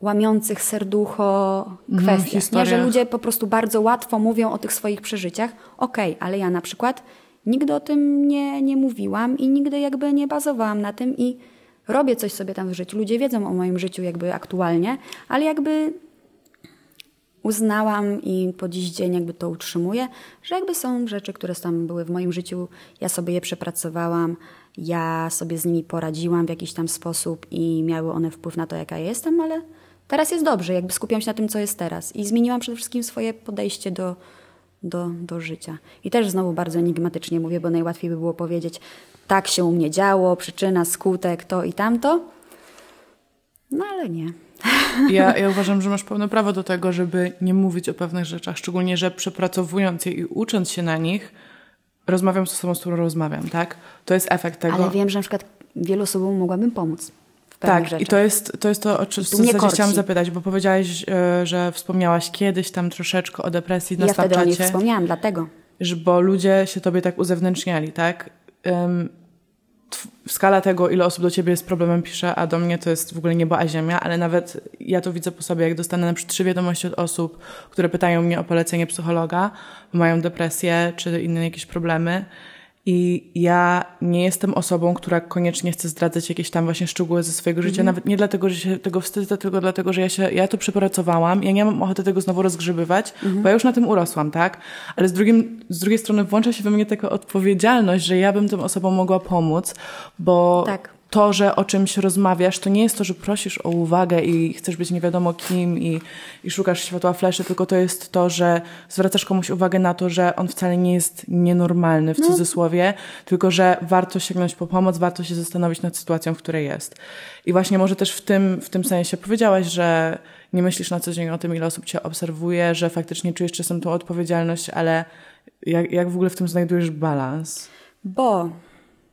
łamiących serducho mhm, kwestiach, nie? że ludzie po prostu bardzo łatwo mówią o tych swoich przeżyciach. Okej, okay, ale ja na przykład nigdy o tym nie, nie mówiłam i nigdy jakby nie bazowałam na tym i robię coś sobie tam w życiu. Ludzie wiedzą o moim życiu jakby aktualnie, ale jakby uznałam i po dziś dzień jakby to utrzymuję, że jakby są rzeczy, które tam były w moim życiu, ja sobie je przepracowałam, ja sobie z nimi poradziłam w jakiś tam sposób i miały one wpływ na to, jaka jestem, ale teraz jest dobrze, jakby skupiam się na tym, co jest teraz. I zmieniłam przede wszystkim swoje podejście do, do, do życia. I też znowu bardzo enigmatycznie mówię, bo najłatwiej by było powiedzieć, tak się u mnie działo, przyczyna, skutek, to i tamto. No ale nie. Ja, ja uważam, że masz pełne prawo do tego, żeby nie mówić o pewnych rzeczach, szczególnie, że przepracowując je i ucząc się na nich, rozmawiam z osobą, z którą rozmawiam, tak? To jest efekt tego. Ale wiem, że na przykład wielu osobom mogłabym pomóc. Tak, rzeczach. i to jest, to jest to, o czym chciałam zapytać, bo powiedziałaś, e, że wspomniałaś kiedyś tam troszeczkę o depresji na Ja wtedy o niej wspomniałam, dlatego. Że, bo ludzie się tobie tak uzewnętrzniali, tak? Um, skala tego, ile osób do ciebie z problemem pisze, a do mnie to jest w ogóle niebo a ziemia, ale nawet ja to widzę po sobie, jak dostanę na przykład trzy wiadomości od osób, które pytają mnie o polecenie psychologa, mają depresję czy inne jakieś problemy, i ja nie jestem osobą, która koniecznie chce zdradzać jakieś tam właśnie szczegóły ze swojego życia, mm nawet nie dlatego, że się tego wstydzę, tylko dlatego, że ja się, ja to przepracowałam, ja nie mam ochoty tego znowu rozgrzebywać, mm bo ja już na tym urosłam, tak? Ale z, drugim, z drugiej strony włącza się we mnie taka odpowiedzialność, że ja bym tym osobom mogła pomóc, bo tak to, że o czymś rozmawiasz, to nie jest to, że prosisz o uwagę i chcesz być nie wiadomo kim i, i szukasz światła fleszy, tylko to jest to, że zwracasz komuś uwagę na to, że on wcale nie jest nienormalny w no. cudzysłowie, tylko że warto sięgnąć po pomoc, warto się zastanowić nad sytuacją, w której jest. I właśnie może też w tym, w tym sensie powiedziałaś, że nie myślisz na co dzień o tym, ile osób cię obserwuje, że faktycznie czujesz czasem tą odpowiedzialność, ale jak, jak w ogóle w tym znajdujesz balans? Bo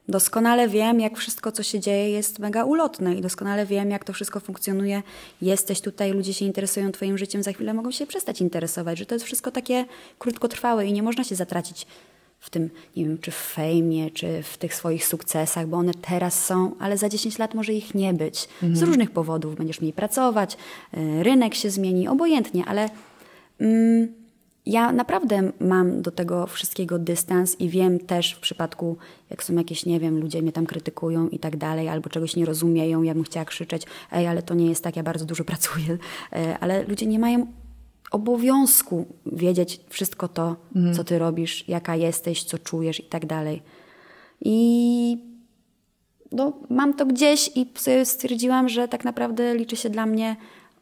Doskonale wiem, jak wszystko, co się dzieje, jest mega ulotne i doskonale wiem, jak to wszystko funkcjonuje. Jesteś tutaj, ludzie się interesują Twoim życiem, za chwilę mogą się przestać interesować, że to jest wszystko takie krótkotrwałe i nie można się zatracić w tym, nie wiem, czy w fejmie, czy w tych swoich sukcesach, bo one teraz są, ale za 10 lat może ich nie być. Mhm. Z różnych powodów. Będziesz mniej pracować, y, rynek się zmieni, obojętnie, ale. Mm, ja naprawdę mam do tego wszystkiego dystans i wiem też w przypadku, jak są jakieś, nie wiem, ludzie mnie tam krytykują i tak dalej, albo czegoś nie rozumieją, ja bym chciała krzyczeć, ej, ale to nie jest tak, ja bardzo dużo pracuję. E, ale ludzie nie mają obowiązku wiedzieć wszystko to, mhm. co ty robisz, jaka jesteś, co czujesz i tak dalej. I no, mam to gdzieś i sobie stwierdziłam, że tak naprawdę liczy się dla mnie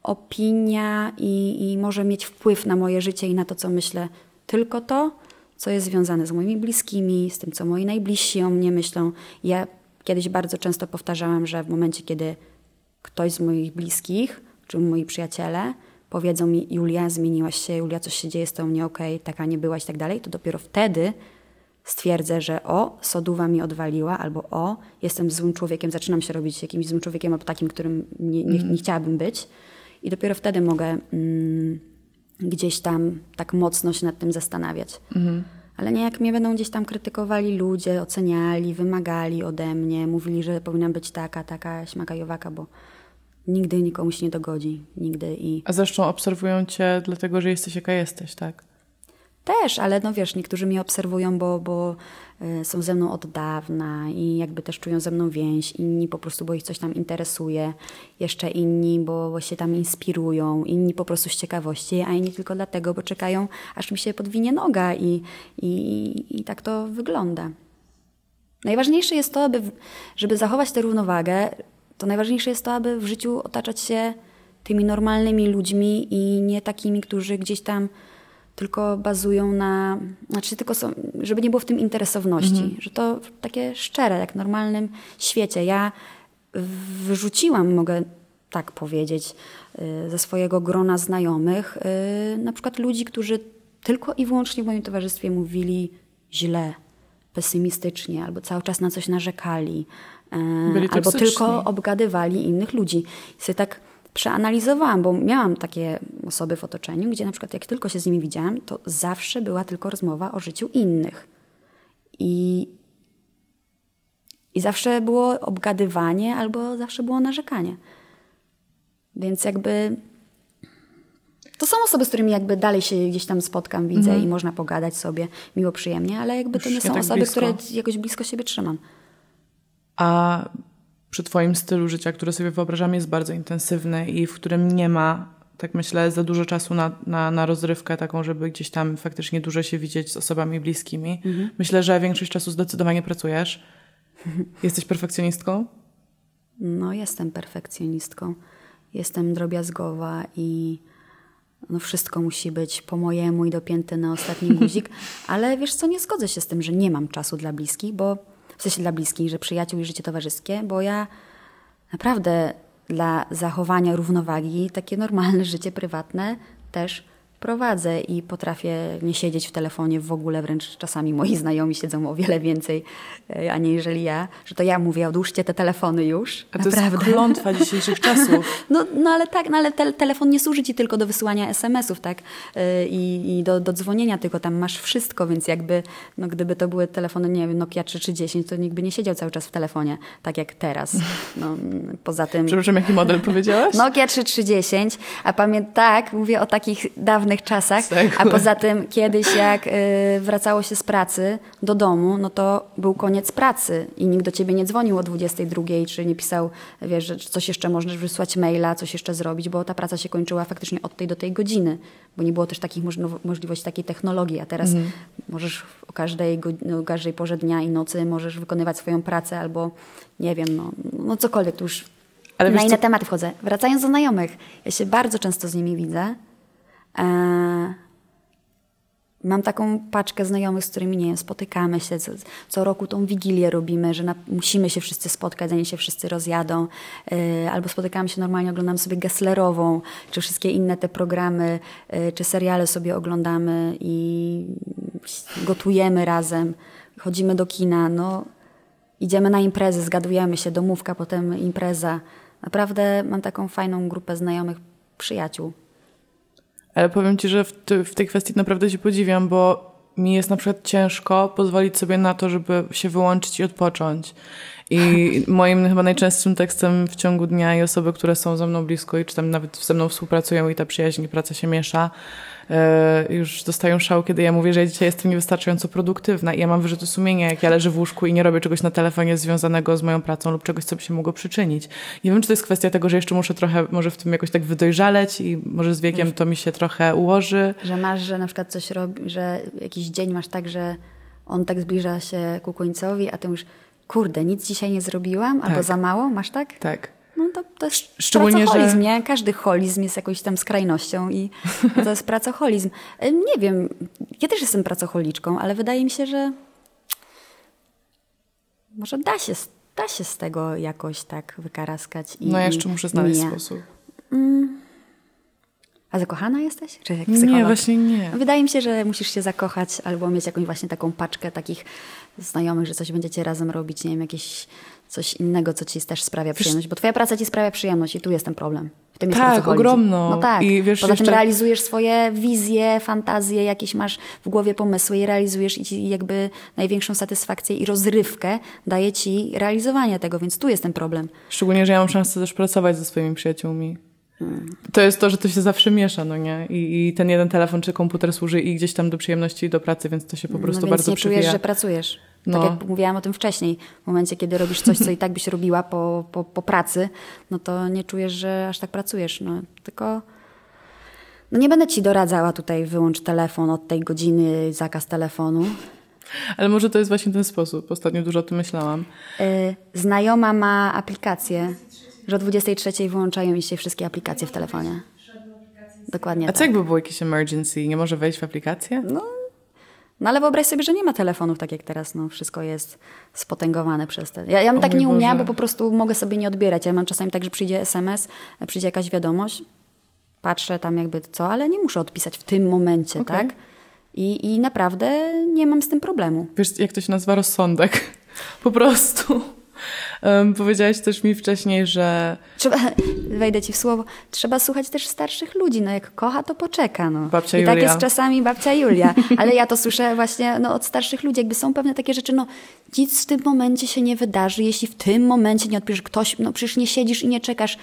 opinia i, i może mieć wpływ na moje życie i na to, co myślę, tylko to, co jest związane z moimi bliskimi, z tym, co moi najbliżsi o mnie myślą. Ja kiedyś bardzo często powtarzałam, że w momencie, kiedy ktoś z moich bliskich, czy moi przyjaciele, powiedzą mi, Julia, zmieniłaś się, Julia, coś się dzieje z tą nie okej, okay, taka nie byłaś i tak dalej, to dopiero wtedy stwierdzę, że o, soduwa mi odwaliła, albo o, jestem złym człowiekiem, zaczynam się robić jakimś złym człowiekiem albo takim, którym nie, nie, nie chciałabym być. I dopiero wtedy mogę mm, gdzieś tam tak mocno się nad tym zastanawiać. Mhm. Ale nie jak mnie będą gdzieś tam krytykowali ludzie, oceniali, wymagali ode mnie, mówili, że powinnam być taka, taka, śmaka i owaka, bo nigdy nikomu się nie dogodzi. Nigdy i... A zresztą obserwują cię dlatego, że jesteś jaka jesteś, tak? Też, ale no wiesz, niektórzy mnie obserwują, bo, bo y, są ze mną od dawna i jakby też czują ze mną więź. Inni po prostu, bo ich coś tam interesuje. Jeszcze inni, bo się tam inspirują. Inni po prostu z ciekawości, a inni tylko dlatego, bo czekają, aż mi się podwinie noga i, i, i tak to wygląda. Najważniejsze jest to, aby, żeby zachować tę równowagę, to najważniejsze jest to, aby w życiu otaczać się tymi normalnymi ludźmi i nie takimi, którzy gdzieś tam tylko bazują na, znaczy tylko są, żeby nie było w tym interesowności, mhm. że to takie szczere, jak w normalnym świecie. Ja wyrzuciłam, mogę tak powiedzieć, y, ze swojego grona znajomych, y, na przykład ludzi, którzy tylko i wyłącznie w moim towarzystwie mówili źle, pesymistycznie, albo cały czas na coś narzekali, y, Byli albo tylko obgadywali innych ludzi. I sobie tak przeanalizowałam, bo miałam takie osoby w otoczeniu, gdzie na przykład jak tylko się z nimi widziałam, to zawsze była tylko rozmowa o życiu innych. I, i zawsze było obgadywanie albo zawsze było narzekanie. Więc jakby to są osoby, z którymi jakby dalej się gdzieś tam spotkam, widzę mm. i można pogadać sobie miło, przyjemnie, ale jakby to nie są tak osoby, blisko. które jakoś blisko siebie trzymam. A przy Twoim stylu życia, który sobie wyobrażam, jest bardzo intensywny i w którym nie ma, tak myślę, za dużo czasu na, na, na rozrywkę taką, żeby gdzieś tam faktycznie dużo się widzieć z osobami bliskimi. Mhm. Myślę, że większość czasu zdecydowanie pracujesz. Jesteś perfekcjonistką? No, jestem perfekcjonistką. Jestem drobiazgowa i no wszystko musi być po mojemu i dopięte na ostatni guzik, ale wiesz co, nie zgodzę się z tym, że nie mam czasu dla bliskich, bo w sensie dla bliskich, że przyjaciół i życie towarzyskie, bo ja naprawdę dla zachowania równowagi takie normalne życie prywatne też prowadzę i potrafię nie siedzieć w telefonie w ogóle, wręcz czasami moi znajomi siedzą o wiele więcej, e, aniżeli ja, że to ja mówię, odłóżcie te telefony już. A to naprawdę. jest klątwa dzisiejszych czasów. No, no ale tak, no ale te, telefon nie służy ci tylko do wysyłania SMS-ów, tak? E, I, i do, do dzwonienia, tylko tam masz wszystko, więc jakby, no gdyby to były telefony, nie wiem, Nokia 3310, to nikt by nie siedział cały czas w telefonie, tak jak teraz. No, poza tym... Przepraszam, jaki model powiedziałaś? Nokia 3310, a pamiętam, tak, mówię o takich dawnych dawnych czasach. A poza tym kiedyś jak y, wracało się z pracy do domu, no to był koniec pracy i nikt do ciebie nie dzwonił o 22, czy nie pisał, wiesz, że coś jeszcze możesz wysłać maila, coś jeszcze zrobić, bo ta praca się kończyła faktycznie od tej do tej godziny, bo nie było też takich możliwości takiej technologii, a teraz mhm. możesz o każdej, o każdej porze dnia i nocy możesz wykonywać swoją pracę albo nie wiem, no, no cokolwiek, tu już ale na inne co... tematy wchodzę. Wracając do znajomych, ja się bardzo często z nimi widzę mam taką paczkę znajomych, z którymi nie wiem, spotykamy się, co, co roku tą wigilię robimy, że na, musimy się wszyscy spotkać, zanim się wszyscy rozjadą. E, albo spotykamy się normalnie, oglądamy sobie Gesslerową, czy wszystkie inne te programy, e, czy seriale sobie oglądamy i gotujemy razem, chodzimy do kina, no, idziemy na imprezy, zgadujemy się, domówka, potem impreza. Naprawdę mam taką fajną grupę znajomych, przyjaciół. Ale powiem Ci, że w, ty, w tej kwestii naprawdę się podziwiam, bo mi jest na przykład ciężko pozwolić sobie na to, żeby się wyłączyć i odpocząć. I moim chyba najczęstszym tekstem w ciągu dnia i osoby, które są ze mną blisko i czy tam nawet ze mną współpracują i ta przyjaźń i praca się miesza, już dostają szał, kiedy ja mówię, że ja dzisiaj jestem niewystarczająco produktywna i ja mam wyrzuty sumienia, jak ja leżę w łóżku i nie robię czegoś na telefonie związanego z moją pracą lub czegoś, co by się mogło przyczynić. Nie wiem, czy to jest kwestia tego, że jeszcze muszę trochę może w tym jakoś tak wydojrzaleć i może z wiekiem to mi się trochę ułoży. Że masz, że na przykład coś robi, że jakiś dzień masz tak, że on tak zbliża się ku końcowi, a ty już kurde, nic dzisiaj nie zrobiłam, tak. albo za mało, masz tak? Tak. No to, to jest Szczególnie, pracoholizm, że... nie? Każdy holizm jest jakąś tam skrajnością i to jest pracoholizm. Nie wiem, ja też jestem pracocholiczką, ale wydaje mi się, że może da się, da się z tego jakoś tak wykaraskać. I, no ja jeszcze muszę znaleźć nie. sposób. Mm. A zakochana jesteś? Czy jak nie, właśnie nie. Wydaje mi się, że musisz się zakochać albo mieć jakąś właśnie taką paczkę takich znajomych, że coś będziecie razem robić, nie wiem, jakieś coś innego, co ci też sprawia przyjemność, bo twoja praca ci sprawia przyjemność i tu jest ten problem. W tym tak, jest ogromno. No tak, I wiesz, poza jeszcze... tym realizujesz swoje wizje, fantazje, jakieś masz w głowie pomysły i realizujesz i ci jakby największą satysfakcję i rozrywkę daje ci realizowanie tego, więc tu jest ten problem. Szczególnie, że ja mam szansę też pracować ze swoimi przyjaciółmi. To jest to, że to się zawsze miesza, no nie? I, I, ten jeden telefon czy komputer służy i gdzieś tam do przyjemności i do pracy, więc to się po prostu no, bardzo nie przywija. czujesz, że pracujesz. No. Tak jak mówiłam o tym wcześniej. W momencie, kiedy robisz coś, co i tak byś robiła po, po, po pracy, no to nie czujesz, że aż tak pracujesz. No, tylko no nie będę ci doradzała tutaj wyłącz telefon od tej godziny, zakaz telefonu. Ale może to jest właśnie ten sposób. Ostatnio dużo o tym myślałam. Yy, znajoma ma aplikację, że o 23 wyłączają mi się wszystkie aplikacje w telefonie. Dokładnie A tak. co jakby było jakieś emergency? Nie może wejść w aplikację? No, no ale wyobraź sobie, że nie ma telefonów tak jak teraz. No, wszystko jest spotęgowane przez te. Ja, ja bym O tak nie umiała, Boże. bo po prostu mogę sobie nie odbierać. Ja mam czasami tak, że przyjdzie SMS, przyjdzie jakaś wiadomość, patrzę tam jakby co, ale nie muszę odpisać w tym momencie, Okej. tak? I, I naprawdę nie mam z tym problemu. Wiesz, jak to się nazywa? Rozsądek. Po prostu. Um, powiedziałaś też mi wcześniej, że Trzeba, wejdę ci w słowo, trzeba słuchać też starszych ludzi. No jak kocha, to poczeka. No. Babcia I tak Julia. jest czasami babcia Julia. Ale ja to słyszę właśnie no, od starszych ludzi. Jakby są pewne takie rzeczy, no nic w tym momencie się nie wydarzy, jeśli w tym momencie nie odpiszesz ktoś, no przecież nie siedzisz i nie czekasz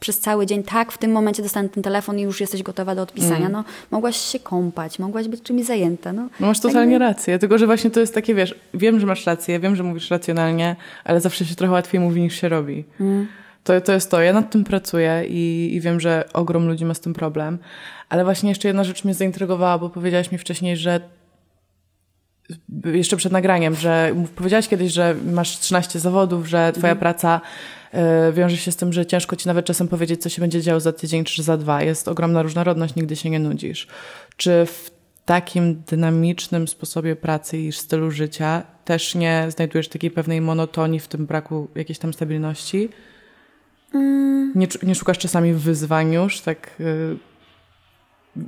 przez cały dzień. Tak, w tym momencie dostanę ten telefon i już jesteś gotowa do odpisania. Mm. No, mogłaś się kąpać, mogłaś być czymś zajęta. No, no masz totalnie rację. Tylko, że właśnie to jest takie, wiesz, wiem, że masz rację, wiem, że mówisz racjonalnie, ale zawsze się trochę łatwiej mówi niż się robi. To, to jest to. Ja nad tym pracuję i, i wiem, że ogrom ludzi ma z tym problem. Ale właśnie jeszcze jedna rzecz mnie zaintrygowała, bo powiedziałaś mi wcześniej, że jeszcze przed nagraniem, że powiedziałaś kiedyś, że masz 13 zawodów, że twoja praca y, wiąże się z tym, że ciężko ci nawet czasem powiedzieć, co się będzie działo za tydzień czy za dwa. Jest ogromna różnorodność, nigdy się nie nudzisz. Czy w takim dynamicznym sposobie pracy i stylu życia też nie znajdujesz takiej pewnej monotonii w tym braku jakiejś tam stabilności? Nie, czu- nie szukasz czasami wyzwań już, tak... y,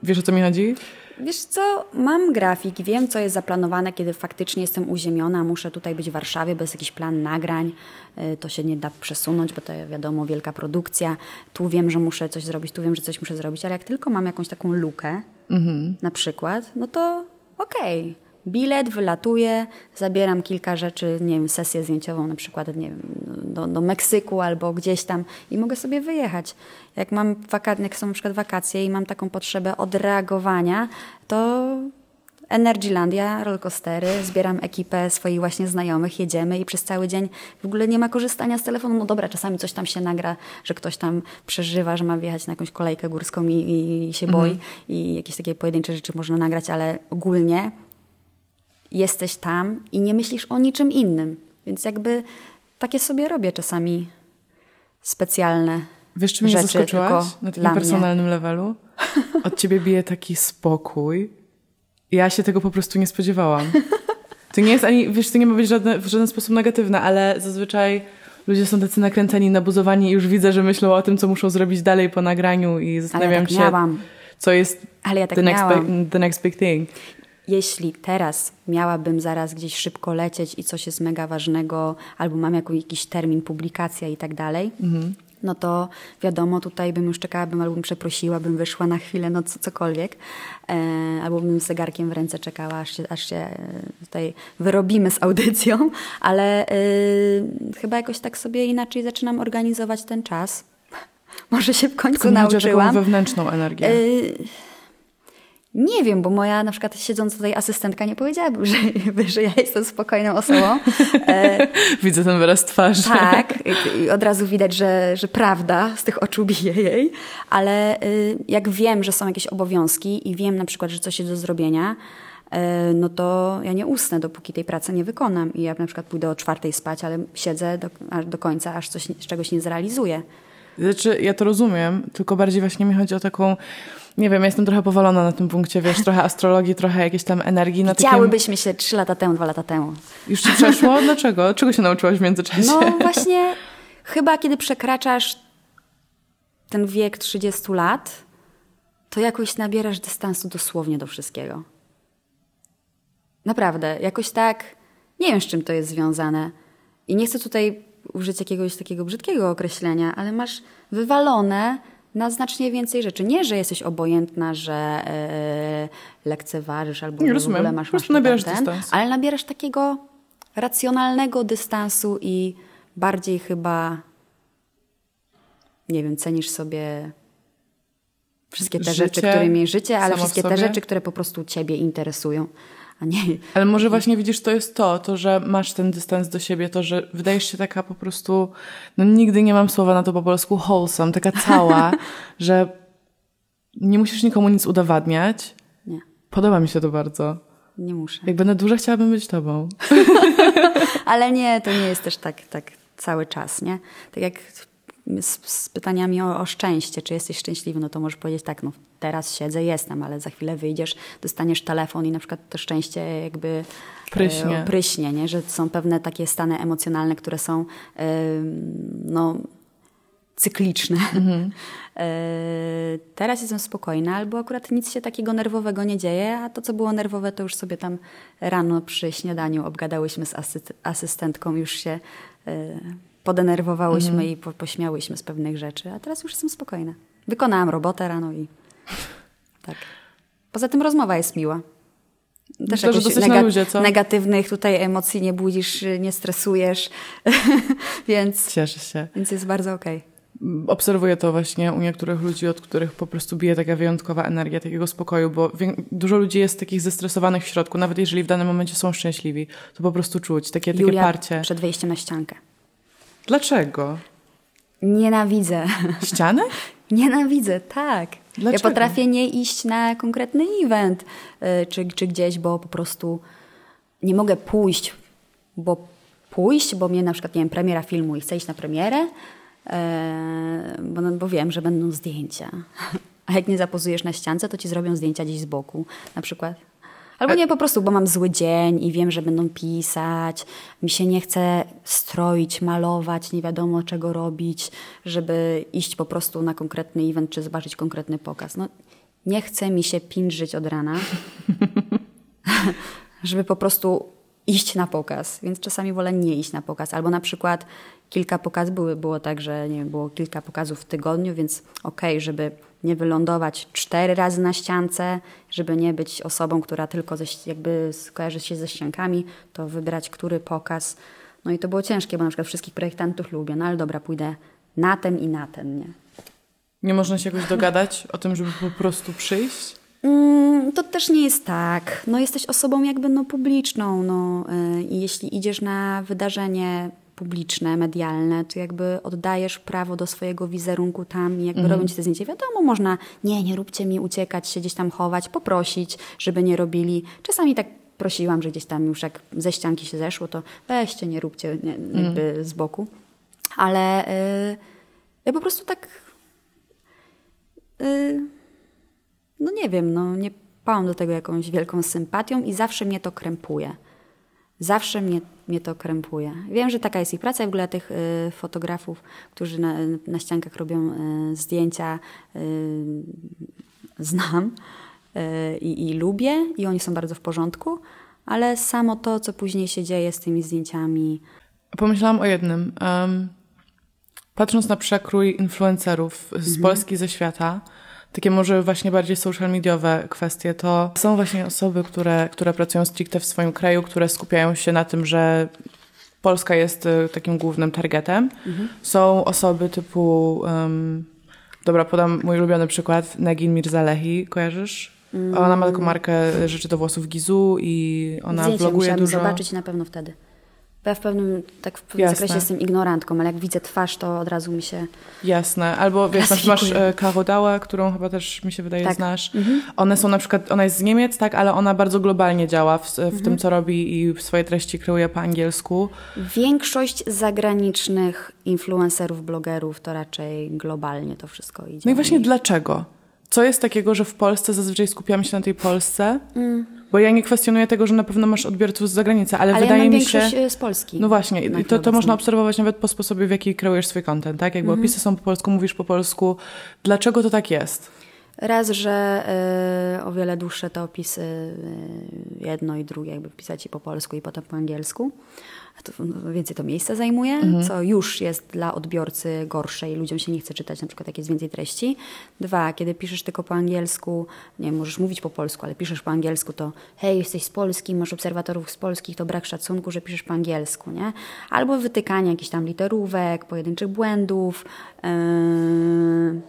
wiesz o co mi chodzi? Wiesz co, mam grafik, wiem co jest zaplanowane, kiedy faktycznie jestem uziemiona, muszę tutaj być w Warszawie, bo jest jakiś plan nagrań, y, to się nie da przesunąć, bo to wiadomo, wielka produkcja, tu wiem, że muszę coś zrobić, tu wiem, że coś muszę zrobić, ale jak tylko mam jakąś taką lukę, na przykład, no to okej, bilet, wylatuję, zabieram kilka rzeczy, nie wiem, sesję zdjęciową na przykład, nie wiem, do, do Meksyku albo gdzieś tam i mogę sobie wyjechać. Jak mam waka- jak są na przykład wakacje i mam taką potrzebę odreagowania, to Energylandia, rollercoastery, zbieram ekipę swoich właśnie znajomych, jedziemy i przez cały dzień w ogóle nie ma korzystania z telefonu. No dobra, czasami coś tam się nagra, że ktoś tam przeżywa, że ma wjechać na jakąś kolejkę górską i, i się boi i jakieś takie pojedyncze rzeczy można nagrać, ale ogólnie jesteś tam i nie myślisz o niczym innym. Więc jakby takie sobie robię czasami specjalne Wiesz, czy mnie rzeczy, zaskoczyłaś na takim dla mnie. personalnym levelu? Od ciebie bije taki spokój. Ja się tego po prostu nie spodziewałam. To nie jest ani, wiesz, to nie ma być żadne, w żaden sposób negatywne, ale zazwyczaj ludzie są tacy nakręceni, nabuzowani i już widzę, że myślą o tym, co muszą zrobić dalej po nagraniu i Ale zastanawiam tak się, miałam. co jest Ale ja tak the, next miałam. the next big thing. Jeśli teraz miałabym zaraz gdzieś szybko lecieć i coś jest mega ważnego, albo mam jakiś, termin, publikacja i tak dalej, no to wiadomo, tutaj bym już czekała, bym albo bym przeprosiła, bym wyszła na chwilę, no co, cokolwiek, e, albo bym z zegarkiem w ręce czekała, aż się, aż się e, tutaj wyrobimy z audycją, ale e, chyba jakoś tak sobie inaczej zaczynam organizować ten czas. Może się w końcu Tylko o taką nauczyłam. wewnętrzną energię. Y, Nie wiem, bo moja na przykład siedząc tutaj asystentka nie powiedziałaby, że, że ja jestem spokojną osobą. E, Widzę ten wyraz twarzy. tak, i, i od razu widać, że, że prawda z tych oczu bije jej, ale y, jak wiem, że są jakieś obowiązki i wiem na przykład, że coś jest do zrobienia, y, no to ja nie usnę, dopóki tej pracy nie wykonam. I ja na przykład pójdę o czwartej spać, ale siedzę do, aż do końca, aż coś, czegoś nie zrealizuję. Znaczy, ja to rozumiem, tylko bardziej właśnie mi chodzi o taką, nie wiem, ja jestem trochę powalona na tym punkcie, wiesz, trochę astrologii, trochę jakiejś tam energii. Na takim... Widziałybyśmy się trzy lata temu, dwa lata temu. Już ci przeszło? Dlaczego? Czego się nauczyłaś w międzyczasie? No właśnie, chyba kiedy przekraczasz ten wiek 30 lat, to jakoś nabierasz dystansu dosłownie do wszystkiego. Naprawdę, jakoś tak, nie wiem z czym to jest związane. I nie chcę tutaj użyć jakiegoś takiego brzydkiego określenia, ale masz wywalone na znacznie więcej rzeczy. Nie, że jesteś obojętna, że e, lekceważysz albo Nie, w rozumiem. ogóle masz, masz nabierasz ten, dystans. ale nabierasz takiego racjonalnego dystansu i bardziej chyba, nie wiem, cenisz sobie Wszystkie te Życie, rzeczy, którymi życie, ale wszystkie te rzeczy, które po prostu ciebie interesują, a nie... Ale może właśnie widzisz, to jest to, to, że masz ten dystans do siebie, to, że wydajesz się taka po prostu, no nigdy nie mam słowa na to po polsku, wholesome, taka cała, że nie musisz nikomu nic udowadniać. Nie, Podoba mi się to bardzo. nie muszę. Jak będę duża, chciałabym być tobą. Ale nie, to nie jest też tak, tak cały czas, nie? Tak jak z, z pytaniami o, o szczęście, czy jesteś szczęśliwy, no to możesz powiedzieć tak, no teraz siedzę, jestem, ale za chwilę wyjdziesz, dostaniesz telefon i na przykład to szczęście jakby Pryśnie. E, pryśnie, nie? Że są pewne takie stany emocjonalne, które są no cykliczne. E, teraz jestem spokojna, albo akurat nic się takiego nerwowego nie dzieje, a to, co było nerwowe, to już sobie tam rano przy śniadaniu obgadałyśmy z asy- asystentką, już się e, podenerwowałyśmy i po, pośmiałyśmy z pewnych rzeczy, a teraz już jestem spokojna. Wykonałam robotę rano i tak. Poza tym rozmowa jest miła. Też Myślę, że dosyć na luzie, co? negatywnych tutaj emocji nie budzisz, nie stresujesz, więc, Cieszę się. więc jest bardzo okej. Obserwuję to właśnie u niektórych ludzi, od których po prostu bije taka wyjątkowa energia takiego spokoju, bo dużo ludzi jest takich zestresowanych w środku, nawet jeżeli w danym momencie są szczęśliwi, to po prostu czuć takie, takie Julia parcie. przed wejściem na ściankę. Dlaczego? Nienawidzę. Ściany? Nienawidzę, tak. Dlaczego? Ja potrafię nie iść na konkretny event y, czy, czy gdzieś, bo po prostu nie mogę pójść, bo pójść, bo mnie na przykład, nie wiem, premiera filmu i chcę iść na premierę, e, bo, no, bo wiem, że będą zdjęcia. A jak nie zapozujesz na ściance, to ci zrobią zdjęcia gdzieś z boku, na przykład. Albo nie po prostu, bo mam zły dzień i wiem, że będą pisać. Mi się nie chce stroić, malować, nie wiadomo czego robić, żeby iść po prostu na konkretny event czy zobaczyć konkretny pokaz. No, nie chce mi się pinżyć od rana, żeby po prostu iść na pokaz, więc czasami wolę nie iść na pokaz. Albo na przykład kilka pokazów, były, było tak, że nie wiem, było kilka pokazów w tygodniu, więc okej, żeby nie wylądować cztery razy na ściance, żeby nie być osobą, która tylko ze, jakby skojarzy się ze ściankami, to wybrać, który pokaz. No i to było ciężkie, bo na przykład wszystkich projektantów lubię, no ale dobra, pójdę na ten i na ten, nie? Nie można się jakoś dogadać o tym, żeby po prostu przyjść? Mm, to też nie jest tak. No, jesteś osobą jakby no, publiczną no, y, i jeśli idziesz na wydarzenie publiczne, medialne, to jakby oddajesz prawo do swojego wizerunku tam i jakby robią ci te zdjęcia. Wiadomo, można, nie, nie róbcie mi uciekać, się gdzieś tam chować, poprosić, żeby nie robili. Czasami tak prosiłam, że gdzieś tam już jak ze ścianki się zeszło, to weźcie, nie róbcie nie, jakby z boku. Ale y, ja po prostu tak... Y, no nie wiem, no nie pałam do tego jakąś wielką sympatią i zawsze mnie to krępuje. Zawsze mnie, mnie to krępuje. Wiem, że taka jest ich praca. W ogóle tych y, fotografów, którzy na, na ściankach robią y, zdjęcia, y, znam y, i, lubię i oni są bardzo w porządku, ale samo to, co później się dzieje z tymi zdjęciami, Pomyślałam o jednym. Em, patrząc na przekrój influencerów z Polski, ze świata, takie może właśnie bardziej social mediowe kwestie, to są właśnie osoby, które, które pracują stricte w swoim kraju, które skupiają się na tym, że Polska jest y, takim głównym targetem. Są osoby typu, um, dobra, podam mój ulubiony przykład, Negin Mirzalehi, kojarzysz? Ona ma taką markę rzeczy do włosów Gizu i ona zdjęcia vloguje dużo. zobaczyć na pewno wtedy. Bo ja w pewnym, tak w pewnym Jasne. zakresie jestem ignorantką, ale jak widzę twarz, to od razu mi się... Jasne, albo wiesz, masz Klasyfikuję. e, Caro Dałę, którą chyba też mi się wydaje Tak. znasz. One są na przykład, ona jest z Niemiec, tak, ale ona bardzo globalnie działa w, w tym, co robi i swoje treści kreuje po angielsku. Większość zagranicznych influencerów, blogerów to raczej globalnie to wszystko idzie. No i właśnie dlaczego? Co jest takiego, że w Polsce zazwyczaj skupiamy się na tej Polsce? Bo ja nie kwestionuję tego, że na pewno masz odbiorców z zagranicy, ale, Ale wydaje ja mi się... e, z Polski. No właśnie, i to, to można obserwować nawet po sposobie, w jaki kreujesz swój content, tak? Jakby opisy są po polsku, mówisz po polsku. Dlaczego to tak jest? Raz, że y, o wiele dłuższe te opisy, y, jedno i drugie, jakby pisać i po polsku i potem po angielsku. A to no, więcej to miejsca zajmuje, co już jest dla odbiorcy gorsze i ludziom się nie chce czytać na przykład jak jest więcej treści. Dwa, kiedy piszesz tylko po angielsku, nie wiem, możesz mówić po polsku, ale piszesz po angielsku, to hej, jesteś z Polski, masz obserwatorów z Polski, to brak szacunku, że piszesz po angielsku, nie? Albo wytykanie jakichś tam literówek, pojedynczych błędów. Yy,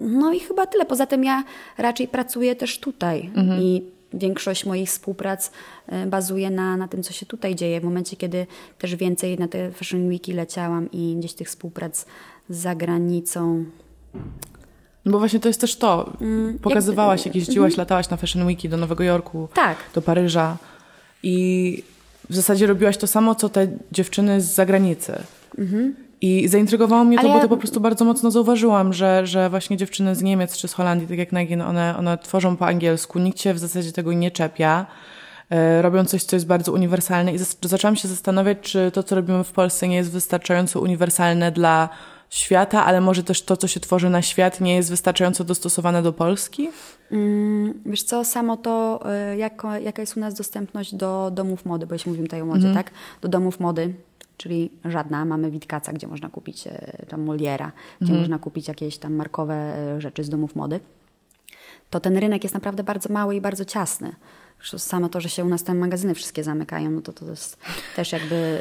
No i chyba tyle. Poza tym ja raczej pracuję też tutaj i większość moich współprac e, bazuje na, na tym, co się tutaj dzieje. W momencie, kiedy też więcej na te Fashion Weeki leciałam i gdzieś tych współprac za granicą No bo właśnie to jest też to. Pokazywałaś, jak jeździłaś, latałaś na Fashion Weeki do Nowego Jorku, Mhm. Tak. do Paryża i w zasadzie robiłaś to samo, co te dziewczyny z zagranicy. I zaintrygowało mnie to, bo to po prostu bardzo mocno zauważyłam, że, że właśnie dziewczyny z Niemiec czy z Holandii, tak jak Nagin, one, one tworzą po angielsku, nikt się w zasadzie tego nie czepia. e, Robią coś, co jest bardzo uniwersalne i zaczęłam się zastanawiać, czy to, co robimy w Polsce, nie jest wystarczająco uniwersalne dla świata, ale może też to, co się tworzy na świat, nie jest wystarczająco dostosowane do Polski? Mm, Wiesz co, samo to, y, jako, jaka jest u nas dostępność do domów mody, bo jeśli mówimy tutaj o modzie, tak? Do domów mody, czyli żadna. Mamy Witkaca, gdzie można kupić e, tam Moliera, gdzie można kupić jakieś tam markowe e, rzeczy z domów mody. To ten rynek jest naprawdę bardzo mały i bardzo ciasny. Zresztą Samo to, że się u nas te magazyny wszystkie zamykają, no to to jest też jakby...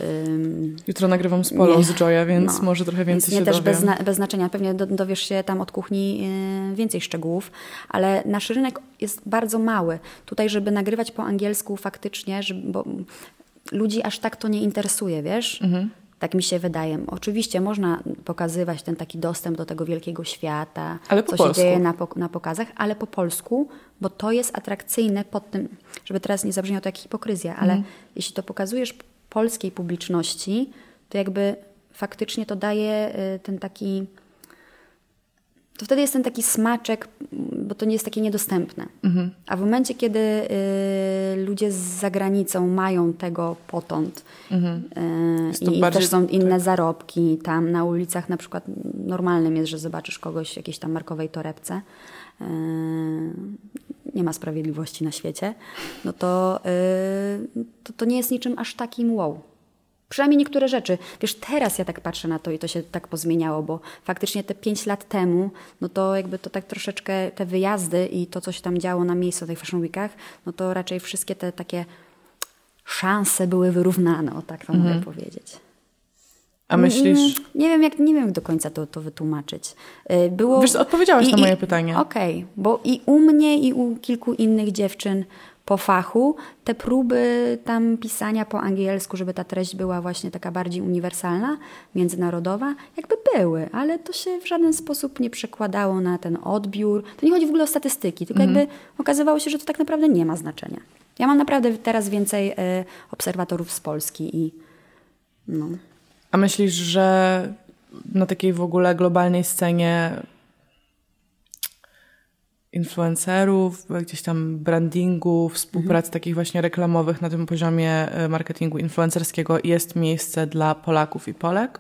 Jutro nagrywam z Polą Nie. z Joya, więc No. może trochę Więc więcej nie się też bez, bez znaczenia. Pewnie do, dowiesz się tam od kuchni yy, więcej szczegółów, ale nasz rynek jest bardzo mały. Tutaj, żeby nagrywać po angielsku faktycznie, żeby, bo ludzi aż tak to nie interesuje, wiesz? Mhm. Tak mi się wydaje. Oczywiście można pokazywać ten taki dostęp do tego wielkiego świata, Ale po co polsku. się dzieje na, na pokazach, ale po polsku, bo to jest atrakcyjne pod tym, żeby teraz nie zabrzmiało to jak hipokryzja, ale Mhm. jeśli to pokazujesz polskiej publiczności, to jakby faktycznie to daje y, ten taki. To wtedy jest ten taki smaczek, bo to nie jest takie niedostępne. Mhm. A w momencie, kiedy y, ludzie z zagranicą mają tego potąd y, Mhm. to i bardziej- też są inne zarobki, tam na ulicach na przykład normalnym jest, że zobaczysz kogoś w jakiejś tam markowej torebce, y, nie ma sprawiedliwości na świecie, no to, y, to, to nie jest niczym aż takim wow. Przynajmniej niektóre rzeczy. Wiesz, teraz ja tak patrzę na to i to się tak pozmieniało, bo faktycznie te pięć lat temu, no to jakby to tak troszeczkę te wyjazdy i to, co się tam działo na miejscu w tych Fashion Weekach, no to raczej wszystkie te takie szanse były wyrównane, o tak to mogę powiedzieć. A myślisz... Mm, Nie wiem, jak, nie wiem jak do końca to, to wytłumaczyć. Y, Było... Wiesz, odpowiedziałaś na moje pytanie. Okej, bo i u mnie, i u kilku innych dziewczyn po fachu te próby tam pisania po angielsku, żeby ta treść była właśnie taka bardziej uniwersalna, międzynarodowa, jakby były, ale to się w żaden sposób nie przekładało na ten odbiór. To nie chodzi w ogóle o statystyki, tylko Mhm. jakby okazywało się, że to tak naprawdę nie ma znaczenia. Ja mam naprawdę teraz więcej y, obserwatorów z Polski i no. A myślisz, że na takiej w ogóle globalnej scenie influencerów, gdzieś tam brandingu, współprac takich właśnie reklamowych na tym poziomie e, marketingu influencerskiego jest miejsce dla Polaków i Polek?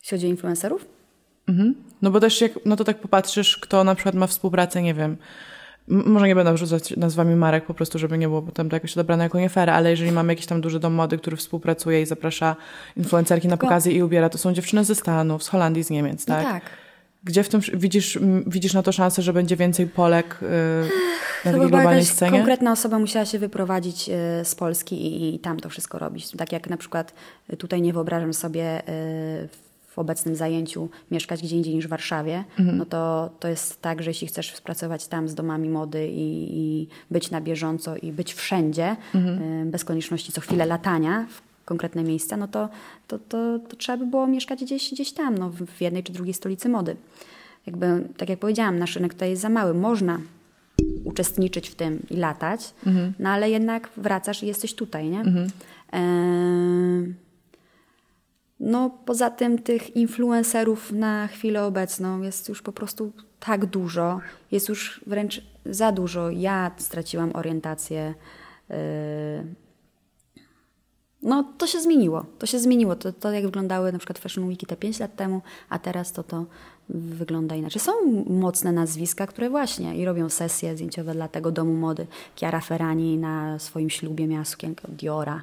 Jeśli chodzi o influencerów? Mhm. No bo też jak, no to tak popatrzysz, kto na przykład ma współpracę, nie wiem, może nie będę wrzucać nazwami marek po prostu, żeby nie było potem to jakoś odebrane jako nie fair, ale jeżeli mamy jakiś tam duży dom mody, który współpracuje i zaprasza influencerki na pokazy i ubiera, to są dziewczyny ze Stanów, z Holandii, z Niemiec, tak? No tak. Gdzie w tym widzisz, widzisz na to szansę, że będzie więcej Polek y, na takiej globalnej scenie? konkretna osoba musiała się wyprowadzić e, z Polski i, i tam to wszystko robić. Tak jak na przykład e, tutaj nie wyobrażam sobie e, w obecnym zajęciu mieszkać gdzie indziej niż w Warszawie, Mhm. no to, to jest tak, że jeśli chcesz współpracować tam z domami mody i, i być na bieżąco i być wszędzie, Mhm. bez konieczności co chwilę latania w konkretne miejsca, no to, to, to, to trzeba by było mieszkać gdzieś, gdzieś tam, no, w jednej czy drugiej stolicy mody. Jakby, tak jak powiedziałam, nasz rynek tutaj jest za mały. Można uczestniczyć w tym i latać, no ale jednak wracasz i jesteś tutaj, nie? Em, no poza tym tych influencerów na chwilę obecną jest już po prostu tak dużo, jest już wręcz za dużo. Ja straciłam orientację. y, no to się zmieniło, to się zmieniło. To, to jak wyglądały na przykład Fashion Weeki te 5 lat temu, a teraz to to wygląda inaczej. Są mocne nazwiska, które właśnie i robią sesje zdjęciowe dla tego domu mody. Chiara Ferrani na swoim ślubie miała sukienkę Diora.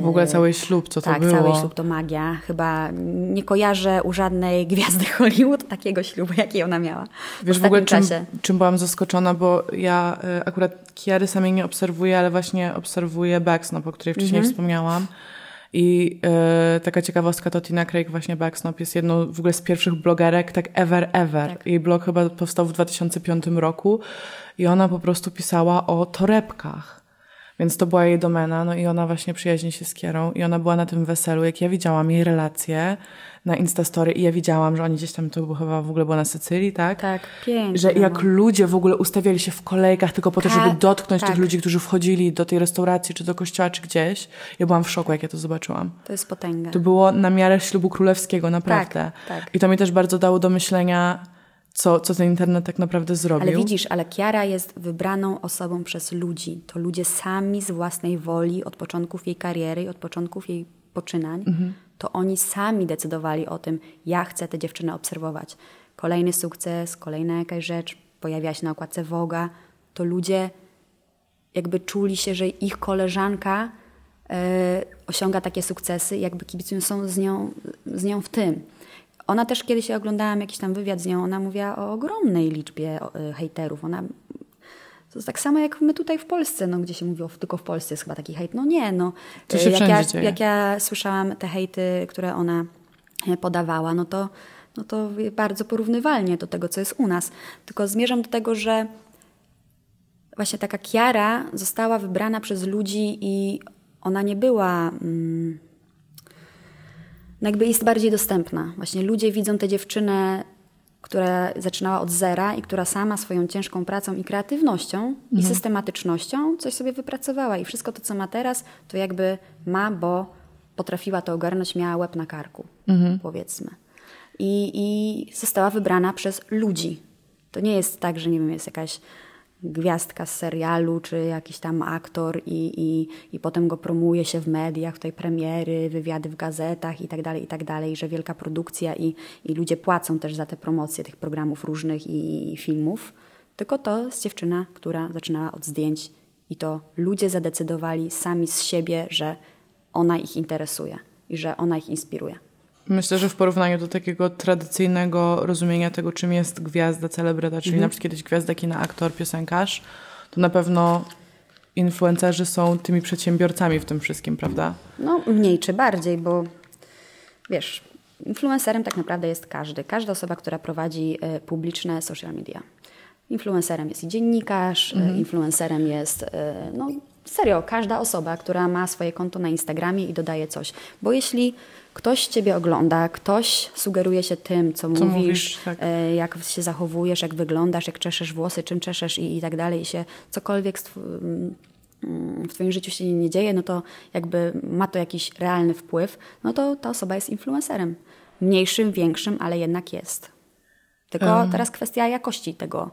W ogóle cały ślub, co to tak, było? cały ślub to magia. Chyba nie kojarzę u żadnej gwiazdy Hollywood takiego ślubu, jaki ona miała w Wiesz w ogóle, czym, czym byłam zaskoczona, bo ja y, akurat Kiary samej nie obserwuję, ale właśnie obserwuję Bax, no, po której wcześniej Mhm. wspomniałam. I e, taka ciekawostka to Tina Craig, właśnie Backsnop, jest jedną w ogóle z pierwszych blogerek, tak ever, ever. Tak. Jej blog chyba powstał w 2005 roku i ona po prostu pisała o torebkach. Więc to była jej domena, no i ona właśnie przyjaźni się z Kierą i ona była na tym weselu, jak ja widziałam jej relacje na Instastory i ja widziałam, że oni gdzieś tam, to chyba w ogóle było na Sycylii, tak? Tak, pięknie. Że jak ludzie w ogóle ustawiali się w kolejkach tylko po to, Tak, żeby dotknąć tak. tych ludzi, którzy wchodzili do tej restauracji, czy do kościoła, czy gdzieś. Ja byłam w szoku, jak ja to zobaczyłam. To jest potęga. To było na miarę ślubu królewskiego, naprawdę. tak. I to mi też bardzo dało do myślenia, co, co ten internet tak naprawdę zrobił. Ale widzisz, ale Kiara jest wybraną osobą przez ludzi. To ludzie sami z własnej woli od początków jej kariery od początków jej poczynań, to oni sami decydowali o tym, ja chcę tę dziewczynę obserwować. Kolejny sukces, kolejna jakaś rzecz pojawiała się na okładce Woga, to ludzie jakby czuli się, że ich koleżanka e, osiąga takie sukcesy, jakby kibicują są z nią, z nią w tym. Ona też kiedyś ja oglądałam jakiś tam wywiad z nią, ona mówiła o ogromnej liczbie e, hejterów. Ona to jest tak samo jak my tutaj w Polsce, no, gdzie się mówi, o, tylko w Polsce jest chyba taki hejt. No nie, no. To się E, jak, ja, dzieje. jak ja słyszałam te hejty, które ona e, podawała, no to, no to bardzo porównywalnie do tego, co jest u nas. Tylko zmierzam do tego, że właśnie taka Kiara została wybrana przez ludzi i ona nie była. Mm, jakby jest bardziej dostępna. Właśnie ludzie widzą tę dziewczynę, która zaczynała od zera i która sama swoją ciężką pracą i kreatywnością i systematycznością coś sobie wypracowała. I wszystko to, co ma teraz, to jakby ma, bo potrafiła to ogarnąć, miała łeb na karku, powiedzmy. I, I została wybrana przez ludzi. To nie jest tak, że nie wiem, jest jakaś gwiazdka z serialu, czy jakiś tam aktor i, i, i potem go promuje się w mediach, tutaj premiery, wywiady w gazetach i tak dalej, i tak dalej, że wielka produkcja i, i ludzie płacą też za te promocje tych programów różnych i, i filmów. Tylko to jest dziewczyna, która zaczynała od zdjęć i to ludzie zadecydowali sami z siebie, że ona ich interesuje i że ona ich inspiruje. Myślę, że w porównaniu do takiego tradycyjnego rozumienia tego, czym jest gwiazda, celebryta, czyli na przykład kiedyś gwiazda kina, aktor, piosenkarz, to na pewno influencerzy są tymi przedsiębiorcami w tym wszystkim, prawda? No, mniej czy bardziej, bo wiesz, influencerem tak naprawdę jest każdy. Każda osoba, która prowadzi e, publiczne social media. Influencerem jest i dziennikarz, e, influencerem jest, e, no serio, każda osoba, która ma swoje konto na Instagramie i dodaje coś. Bo jeśli ktoś Ciebie ogląda, ktoś sugeruje się tym, co, Co mówisz, mówisz, tak. e, jak się zachowujesz, jak wyglądasz, jak czeszesz włosy, czym czeszesz i, i tak dalej, i się cokolwiek mm, w Twoim życiu się nie dzieje, no to jakby ma to jakiś realny wpływ, no to ta osoba jest influencerem. Mniejszym, większym, ale jednak jest. Tylko teraz kwestia jakości tego.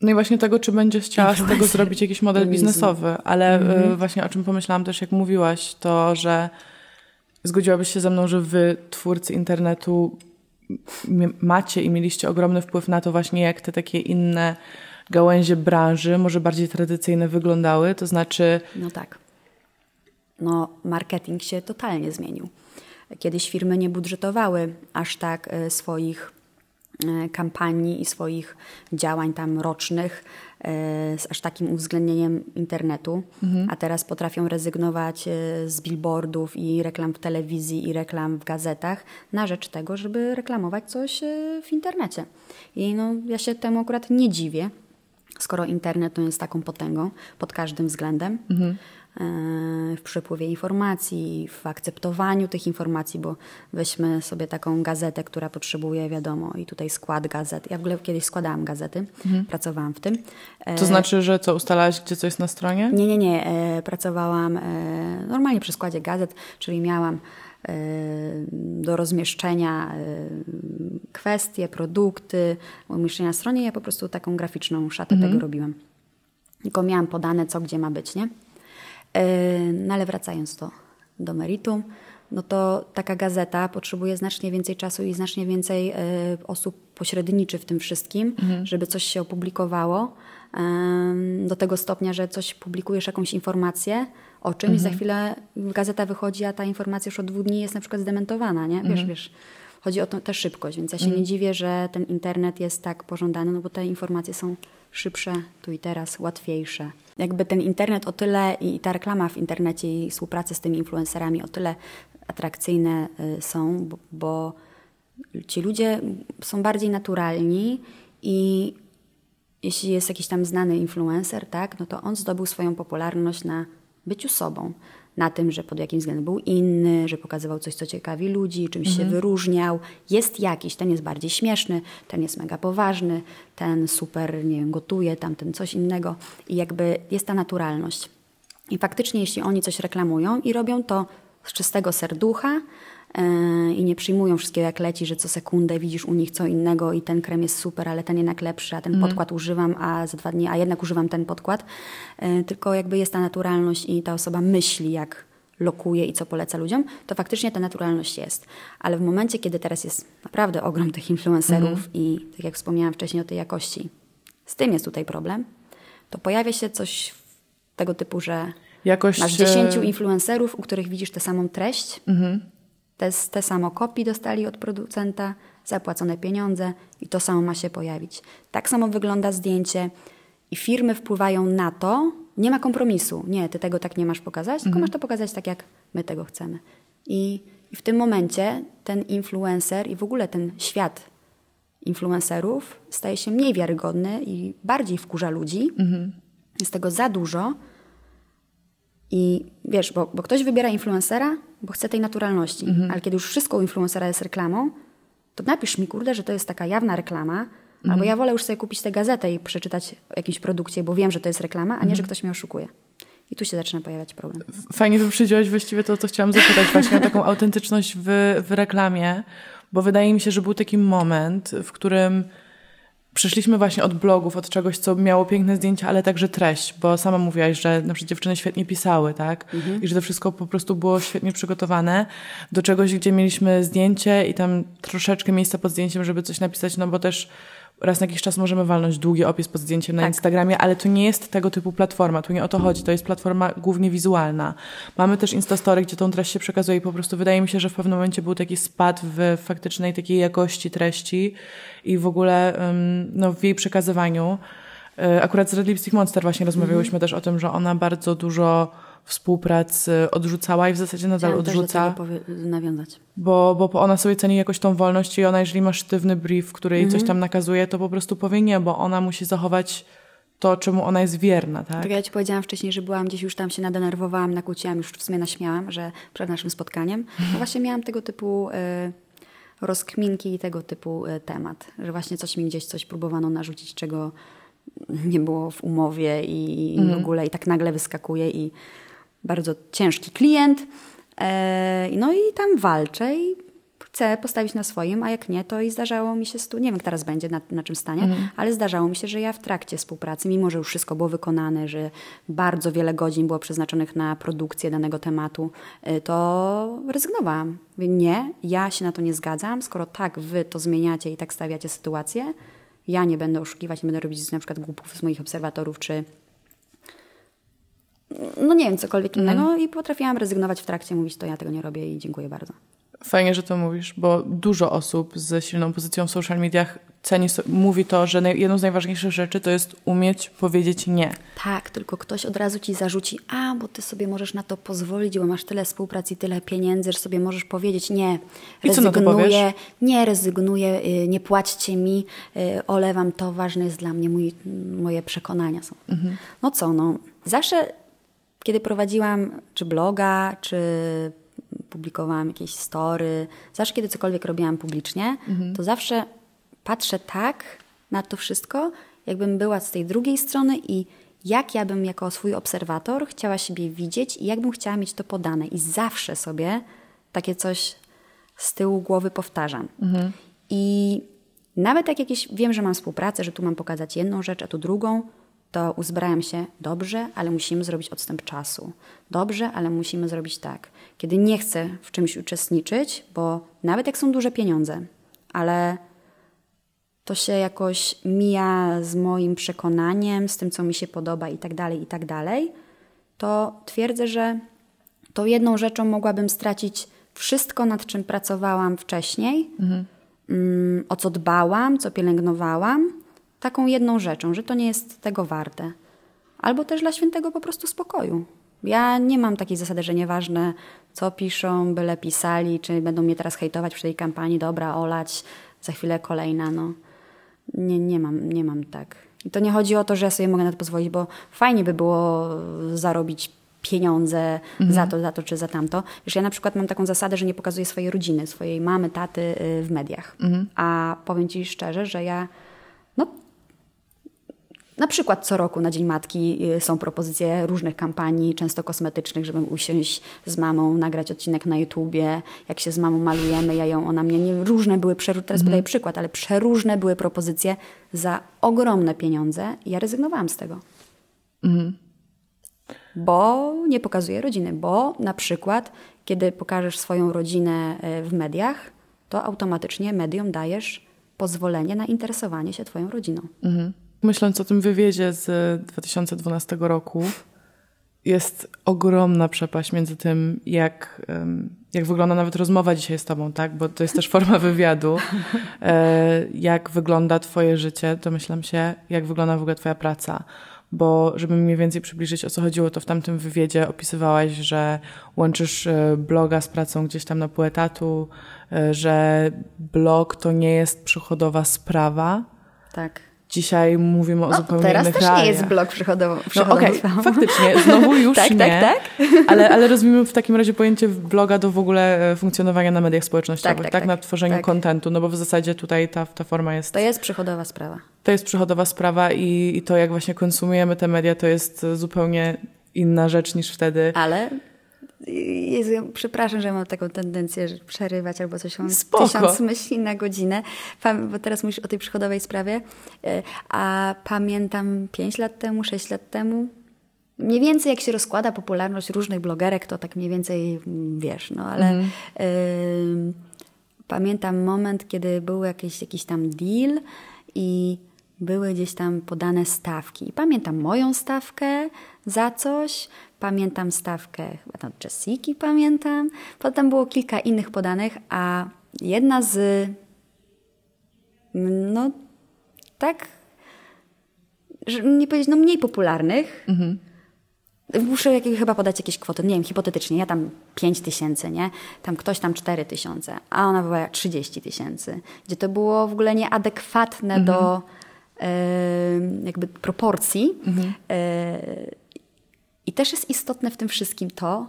No i właśnie tego, czy będziesz chciała z tego zrobić jakiś model biznesowy, ale y, właśnie o czym pomyślałam też, jak mówiłaś, to, że zgodziłabyś się ze mną, że wy, twórcy internetu, macie i mieliście ogromny wpływ na to właśnie, jak te takie inne gałęzie branży, może bardziej tradycyjne wyglądały, to znaczy No tak. No, marketing się totalnie zmienił. Kiedyś firmy nie budżetowały aż tak e, swoich kampanii i swoich działań tam rocznych e, z aż takim uwzględnieniem internetu, a teraz potrafią rezygnować e, z billboardów i reklam w telewizji i reklam w gazetach na rzecz tego, żeby reklamować coś e, w internecie. I no, ja się temu akurat nie dziwię, skoro internet no, jest taką potęgą pod każdym względem. e, W przepływie informacji, w akceptowaniu tych informacji, bo weźmy sobie taką gazetę, która potrzebuje, wiadomo, i tutaj skład gazet. Ja w ogóle kiedyś składałam gazety, pracowałam w tym. E, to znaczy, że co, ustalałaś, gdzie co jest na stronie? nie, nie, nie. E, pracowałam e, normalnie przy składzie gazet, czyli miałam e, do rozmieszczenia e, kwestie, produkty, umieszczenia na stronie. Ja po prostu taką graficzną szatę tego robiłam. Tylko miałam podane, co gdzie ma być, nie? No ale wracając do, do meritum, no to taka gazeta potrzebuje znacznie więcej czasu i znacznie więcej e, osób pośredniczy w tym wszystkim, żeby coś się opublikowało. Do tego stopnia, że coś publikujesz, jakąś informację o czymś, za chwilę gazeta wychodzi, a ta informacja już od dwóch dni jest na przykład zdementowana, nie? Wiesz, wiesz. Chodzi o to, tę szybkość, więc ja się nie dziwię, że ten internet jest tak pożądany, no bo te informacje są szybsze, tu i teraz, łatwiejsze. Jakby ten internet o tyle i ta reklama w internecie i współpraca z tymi influencerami o tyle atrakcyjne y, są, bo, bo ci ludzie są bardziej naturalni i jeśli jest jakiś tam znany influencer, tak, no to on zdobył swoją popularność na byciu sobą. Na tym, że pod jakimś względem był inny, że pokazywał coś, co ciekawi ludzi, czymś mhm. się wyróżniał. Jest jakiś, ten jest bardziej śmieszny, ten jest mega poważny, ten super, nie wiem, gotuje, tamten coś innego. I jakby jest ta naturalność. I faktycznie, jeśli oni coś reklamują i robią to z czystego serducha, i nie przyjmują wszystkiego jak leci, że co sekundę widzisz u nich co innego i ten krem jest super, ale ten jednak lepszy, a ten mm. podkład używam, a za dwa dni, a jednak używam ten podkład. Yy, tylko jakby jest ta naturalność i ta osoba myśli, jak lokuje i co poleca ludziom, to faktycznie ta naturalność jest. Ale w momencie, kiedy teraz jest naprawdę ogrom tych influencerów mm. i tak jak wspomniałam wcześniej o tej jakości, z tym jest tutaj problem, to pojawia się coś tego typu, że Jakość... masz 10 e, influencerów, u których widzisz tę samą treść, mm te, te samo kopii dostali od producenta, zapłacone pieniądze i to samo ma się pojawić. Tak samo wygląda zdjęcie i firmy wpływają na to, nie ma kompromisu. Nie, ty tego tak nie masz pokazać, mhm. tylko masz to pokazać tak, jak my tego chcemy. I, I w tym momencie ten influencer i w ogóle ten świat influencerów staje się mniej wiarygodny i bardziej wkurza ludzi. Mhm. Jest tego za dużo. I wiesz, bo, bo ktoś wybiera influencera, bo chcę tej naturalności. Mhm. Ale kiedy już wszystko u influencera jest reklamą, to napisz mi, kurde, że to jest taka jawna reklama, mhm. albo ja wolę już sobie kupić tę gazetę i przeczytać o jakiejś produkcie, bo wiem, że to jest reklama, a nie, mhm. że ktoś mnie oszukuje. I tu się zaczyna pojawiać problem. Fajnie wyprzedziłaś właściwie to, co chciałam zapytać właśnie o taką autentyczność w, w reklamie, bo wydaje mi się, że był taki moment, w którym Przyszliśmy właśnie od blogów, od czegoś, co miało piękne zdjęcia, ale także treść, bo sama mówiłaś, że na przykład dziewczyny świetnie pisały, tak? Mhm. I że to wszystko po prostu było świetnie przygotowane do czegoś, gdzie mieliśmy zdjęcie i tam troszeczkę miejsca pod zdjęciem, żeby coś napisać, no bo też raz na jakiś czas możemy walnąć długi opis pod zdjęciem na tak. Instagramie, ale to nie jest tego typu platforma, tu nie o to chodzi, to jest platforma głównie wizualna. Mamy też Instastory, gdzie tą treść się przekazuje i po prostu wydaje mi się, że w pewnym momencie był taki spad w faktycznej takiej jakości treści i w ogóle no, w jej przekazywaniu. E, akurat z Red Lipstick Monster właśnie rozmawiałyśmy mm -hmm. też o tym, że ona bardzo dużo współpracy odrzucała i w zasadzie nadal Chciałam odrzuca. Nawiązać. Bo, bo ona sobie ceni jakoś tą wolność i ona, jeżeli ma sztywny brief, który jej coś mhm. tam nakazuje, to po prostu powie nie, bo ona musi zachować to, czemu ona jest wierna, tak? Tak ja ci powiedziałam wcześniej, że byłam gdzieś już tam się nadenerwowałam, nakłóciłam, już w sumie naśmiałam, że przed naszym spotkaniem. No właśnie miałam tego typu y, rozkminki i tego typu y, temat, że właśnie coś mi gdzieś coś próbowano narzucić, czego nie było w umowie i, mm. w mhm. ogóle i tak nagle wyskakuje i bardzo ciężki klient. E, no i tam walczę i chcę postawić na swoim, a jak nie, to i zdarzało mi się, stu... nie wiem jak teraz będzie, na, na czym stanie, mhm. ale zdarzało mi się, że ja w trakcie współpracy, mimo że już wszystko było wykonane, że bardzo wiele godzin było przeznaczonych na produkcję danego tematu, e, to rezygnowałam. Mówię, nie, ja się na to nie zgadzam, skoro tak wy to zmieniacie i tak stawiacie sytuację, ja nie będę oszukiwać, nie będę robić na przykład głupów z moich obserwatorów, czy no nie wiem, cokolwiek innego mm. i potrafiłam rezygnować w trakcie, mówić to ja tego nie robię i dziękuję bardzo. Fajnie, że to mówisz, bo dużo osób z silną pozycją w social mediach ceni, mówi to, że jedną z najważniejszych rzeczy to jest umieć powiedzieć nie. Tak, tylko ktoś od razu ci zarzuci, a bo ty sobie możesz na to pozwolić, bo masz tyle współpracy tyle pieniędzy, że sobie możesz powiedzieć nie, rezygnuję, nie rezygnuję, y, nie płaćcie mi, y, olewam to, ważne jest dla mnie, mój, moje przekonania są. Mhm. No co, no, zawsze kiedy prowadziłam czy bloga, czy publikowałam jakieś story, zawsze kiedy cokolwiek robiłam publicznie, mhm. to zawsze patrzę tak na to wszystko, jakbym była z tej drugiej strony i jak ja bym jako swój obserwator chciała siebie widzieć i jak bym chciała mieć to podane. I zawsze sobie takie coś z tyłu głowy powtarzam. Mhm. I nawet jak jakieś, wiem, że mam współpracę, że tu mam pokazać jedną rzecz, a tu drugą, to uzbrajam się dobrze, ale musimy zrobić odstęp czasu. Dobrze, ale musimy zrobić tak. Kiedy nie chcę w czymś uczestniczyć, bo nawet jak są duże pieniądze, ale to się jakoś mija z moim przekonaniem, z tym, co mi się podoba i tak dalej, i tak dalej, to twierdzę, że tą jedną rzeczą mogłabym stracić wszystko, nad czym pracowałam wcześniej, mhm. Mm, o co dbałam, co pielęgnowałam, taką jedną rzeczą, że to nie jest tego warte. Albo też dla świętego po prostu spokoju. Ja nie mam takiej zasady, że nieważne co piszą, byle pisali, czy będą mnie teraz hejtować przy tej kampanii, dobra, olać, za chwilę kolejna, no. Nie, nie, mam, nie mam tak. I to nie chodzi o to, że ja sobie mogę na to pozwolić, bo fajnie by było zarobić pieniądze mhm. za to, za to czy za tamto. Wiesz, ja na przykład mam taką zasadę, że nie pokazuję swojej rodziny, swojej mamy, taty y, w mediach. Mhm. A powiem Ci szczerze, że ja no, na przykład co roku na Dzień Matki y, są propozycje różnych kampanii, często kosmetycznych, żebym usiąść z mamą, nagrać odcinek na YouTubie, jak się z mamą malujemy, ja ją, ona mnie, nie, różne były, teraz mhm. podaję przykład, ale przeróżne były propozycje za ogromne pieniądze i ja rezygnowałam z tego. Mhm. Bo nie pokazuję rodziny, bo na przykład, kiedy pokażesz swoją rodzinę y, w mediach, to automatycznie mediom dajesz pozwolenie na interesowanie się Twoją rodziną. Mhm. Myśląc o tym wywiedzie z 2012 roku, jest ogromna przepaść między tym, jak, jak wygląda nawet rozmowa dzisiaj z Tobą, tak? Bo to jest też forma wywiadu. E, jak wygląda Twoje życie, domyślam się, jak wygląda w ogóle Twoja praca. Bo żeby mniej więcej przybliżyć, o co chodziło, to w tamtym wywiedzie opisywałaś, że łączysz e, bloga z pracą gdzieś tam na pół etatu, e, że blog to nie jest przychodowa sprawa. Tak Dzisiaj mówimy o no, zupełnie teraz innych też realiach. nie jest blog przychodowy. No, okay, faktycznie, znowu już tak, nie. Tak, tak, ale, ale rozumiem w takim razie pojęcie bloga do w ogóle e, funkcjonowania na mediach społecznościowych, tak? tak, tak, tak na tworzeniu tak. kontentu, no bo w zasadzie tutaj ta, ta forma jest... To jest przychodowa sprawa. To jest przychodowa sprawa i, i to, jak właśnie konsumujemy te media, to jest zupełnie inna rzecz niż wtedy. Ale Jezu, przepraszam, że mam taką tendencję że przerywać albo coś. Mam Spoko. tysiąc myśli na godzinę, bo teraz mówisz o tej przychodowej sprawie. E, a pamiętam pięć lat temu, sześć lat temu, mniej więcej jak się rozkłada popularność różnych blogerek, to tak mniej więcej wiesz, no ale mm. y, pamiętam moment, kiedy był jakiś, jakiś tam deal i były gdzieś tam podane stawki. Pamiętam moją stawkę za coś, pamiętam stawkę, chyba tam Jessiki pamiętam, potem było kilka innych podanych, a jedna z no tak nie powiedzieć, no mniej popularnych, mhm. Muszę jakieś, chyba podać jakieś kwoty, nie wiem, hipotetycznie, ja tam 5 tysięcy, nie? Tam ktoś tam 4 tysiące, a ona była 30 tysięcy, gdzie to było w ogóle nieadekwatne mhm. do jakby proporcji. Mhm. E, I też jest istotne w tym wszystkim to,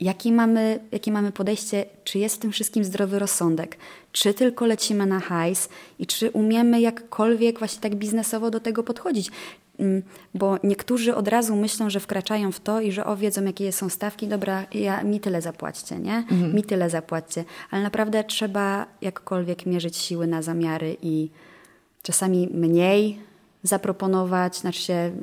jakie mamy, jakie mamy podejście, czy jest w tym wszystkim zdrowy rozsądek, czy tylko lecimy na hajs i czy umiemy jakkolwiek właśnie tak biznesowo do tego podchodzić. Mm, bo niektórzy od razu myślą, że wkraczają w to i że o, wiedzą jakie są stawki, dobra, ja, mi tyle zapłaćcie, nie? Mhm. Mi tyle zapłaćcie. Ale naprawdę trzeba jakkolwiek mierzyć siły na zamiary i czasami mniej zaproponować, znaczy się mm,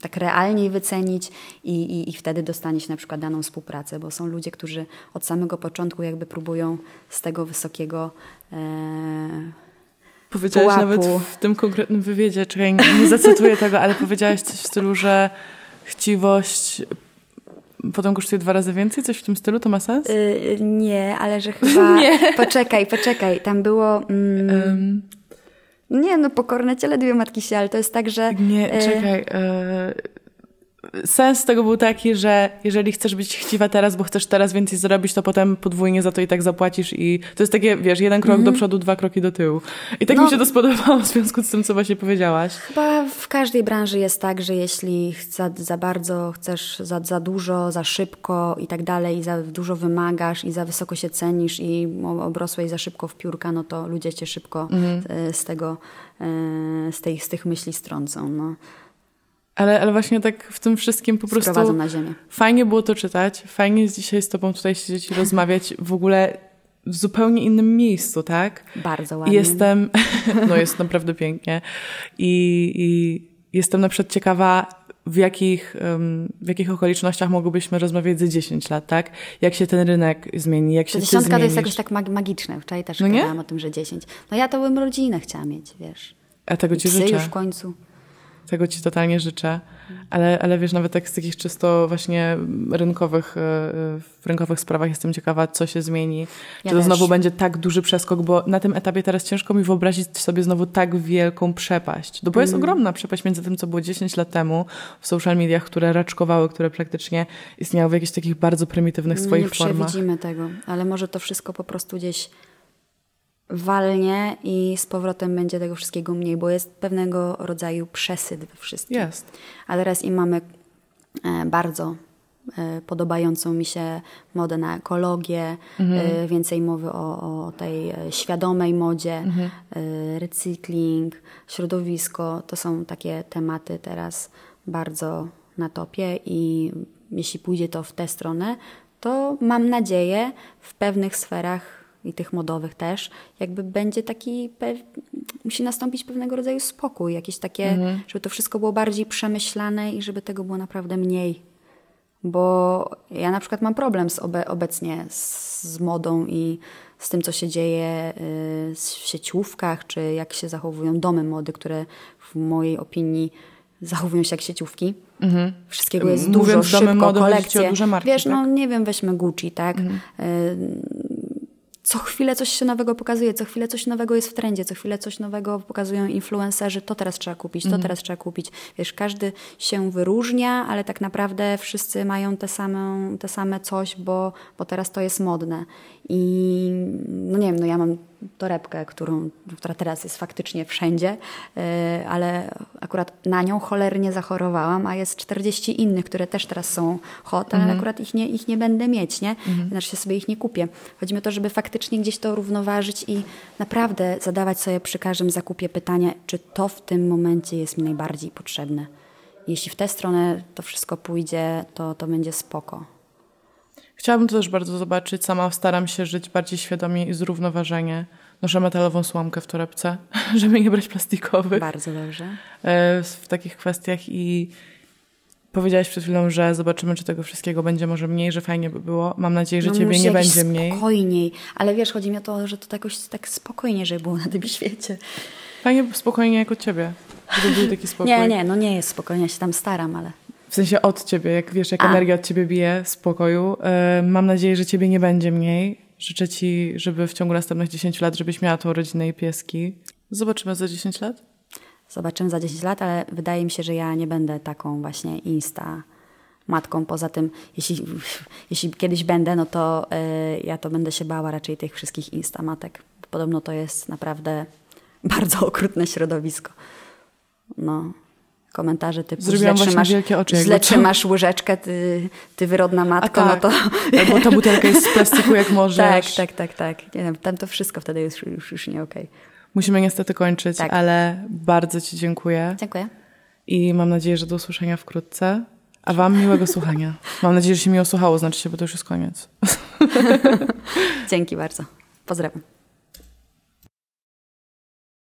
tak realniej wycenić i, i, i wtedy dostanieć na przykład daną współpracę, bo są ludzie, którzy od samego początku jakby próbują z tego wysokiego e, Powiedziałaś pułapu. nawet w tym konkretnym wywiedzie, czekaj, nie zacytuję tego, ale powiedziałaś coś w stylu, że chciwość potem kosztuje dwa razy więcej? Coś w tym stylu? To ma sens? Yy, nie, ale że chyba... nie. Poczekaj, poczekaj. Tam było... Mm, um. Nie, no pokorne ciele dwie matki się, ale to jest tak, że... Nie, e, czekaj. E, sens tego był taki, że jeżeli chcesz być chciwa teraz, bo chcesz teraz więcej zrobić, to potem podwójnie za to i tak zapłacisz i to jest takie, wiesz, jeden krok mm -hmm. do przodu, dwa kroki do tyłu. I tak no, mi się to spodobało w związku z tym, co właśnie powiedziałaś. Chyba w każdej branży jest tak, że jeśli za, za bardzo chcesz, za, za dużo, za szybko i tak dalej, i za dużo wymagasz i za wysoko się cenisz i obrosłeś za szybko w piórka, no to ludzie cię szybko mm -hmm. z tego, e, z, tej, z tych myśli strącą, no. Ale, ale właśnie tak w tym wszystkim po prostu na ziemię. fajnie było to czytać, fajnie jest dzisiaj z tobą tutaj siedzieć i rozmawiać w ogóle w zupełnie innym miejscu, tak? Bardzo ładnie. Jestem, no jest naprawdę pięknie i, i jestem na przykład ciekawa, w jakich, w jakich okolicznościach mogłybyśmy rozmawiać za 10 lat, tak? Jak się ten rynek zmieni, jak się ty Dziesiątka to jest jakoś tak magiczne. Wczoraj też no gadałam o tym, że 10. No ja to bym rodzinę chciała mieć, wiesz. A tego ci Psy życzę. już w końcu. Tego ci totalnie życzę. Ale, ale wiesz, nawet tak z takich czysto właśnie rynkowych, e, w rynkowych sprawach jestem ciekawa, co się zmieni. Ja Czy to też. znowu będzie tak duży przeskok, bo na tym etapie teraz ciężko mi wyobrazić sobie znowu tak wielką przepaść. No bo jest Mm. ogromna przepaść między tym, co było 10 lat temu w social mediach, które raczkowały, które praktycznie istniały w jakichś takich bardzo prymitywnych swoich nie formach. przewidzimy tego, ale może to wszystko po prostu gdzieś walnie i z powrotem będzie tego wszystkiego mniej, bo jest pewnego rodzaju przesyt we wszystkim. Jest. A teraz i mamy e, bardzo e, podobającą mi się modę na ekologię, e, więcej mowy o, o tej świadomej modzie, e, recykling, środowisko. To są takie tematy teraz bardzo na topie i jeśli pójdzie to w tę stronę, to mam nadzieję w pewnych sferach i tych modowych też, jakby będzie taki, musi nastąpić pewnego rodzaju spokój, jakieś takie, żeby to wszystko było bardziej przemyślane i żeby tego było naprawdę mniej. Bo ja na przykład mam problem z obe, obecnie z, z modą i z tym, co się dzieje y, w sieciówkach, czy jak się zachowują domy mody, które w mojej opinii zachowują się jak sieciówki. Wszystkiego jest Mówiąc dużo, szybko, kolekcje. duże marki, Wiesz, tak? no nie wiem, weźmy Gucci, tak? Y, co chwilę coś się nowego pokazuje, co chwilę coś nowego jest w trendzie, co chwilę coś nowego pokazują influencerzy, to teraz trzeba kupić, to teraz trzeba kupić. Wiesz, każdy się wyróżnia, ale tak naprawdę wszyscy mają te same, te same coś, bo, bo teraz to jest modne. I no nie wiem, no ja mam torebkę, którą, która teraz jest faktycznie wszędzie, yy, ale akurat na nią cholernie zachorowałam, a jest 40 innych, które też teraz są hot, ale akurat ich nie, ich nie będę mieć, nie? Znaczy się sobie ich nie kupię. Chodzi mi o to, żeby faktycznie gdzieś to równoważyć i naprawdę zadawać sobie przy każdym zakupie pytanie, czy to w tym momencie jest mi najbardziej potrzebne. Jeśli w tę stronę to wszystko pójdzie, to, to będzie spoko. Chciałabym to też bardzo zobaczyć. Sama staram się żyć bardziej świadomie i zrównoważenie. Noszę metalową słomkę w torebce, żeby nie brać plastikowych Bardzo dobrze. e, w takich kwestiach i powiedziałaś przed chwilą, że zobaczymy, czy tego wszystkiego będzie może mniej, że fajnie by było. Mam nadzieję, że No ciebie nie będzie mniej. spokojniej. Ale wiesz, chodzi mi o to, że to jakoś tak spokojnie, żeby było na tym świecie. Fajnie spokojnie jak od ciebie, żeby był taki spokój. Nie, nie, no nie jest spokojnie, ja się tam staram, ale W sensie od ciebie, jak wiesz, jak A. energia od ciebie bije, spokoju. E, mam nadzieję, że ciebie nie będzie mniej. Życzę ci, żeby w ciągu następnych 10 lat, żebyś miała tą rodzinę i pieski. Zobaczymy za 10 lat. zobaczymy za 10 lat, ale wydaje mi się, że ja nie będę taką właśnie insta matką. Poza tym, jeśli, jeśli kiedyś będę, no to y, ja to będę się bała raczej tych wszystkich instamatek. Podobno to jest naprawdę bardzo okrutne środowisko. No. Komentarze typu Zrobiłam źle trzymasz, wielkie oczy, źle trzymasz łyżeczkę, ty, ty wyrodna matko, no tak. to... Albo ta butelka jest z plastiku, jak Tak, możesz. tak, tak, tak. Nie wiem, tam to wszystko wtedy jest już, już nie okej. Musimy niestety kończyć, Tak. ale bardzo ci dziękuję. Dziękuję. I mam nadzieję, że do usłyszenia wkrótce. A wam miłego słuchania. Mam nadzieję, że się miło słuchało, znaczy się, bo to już jest koniec. Dzięki bardzo. Pozdrawiam.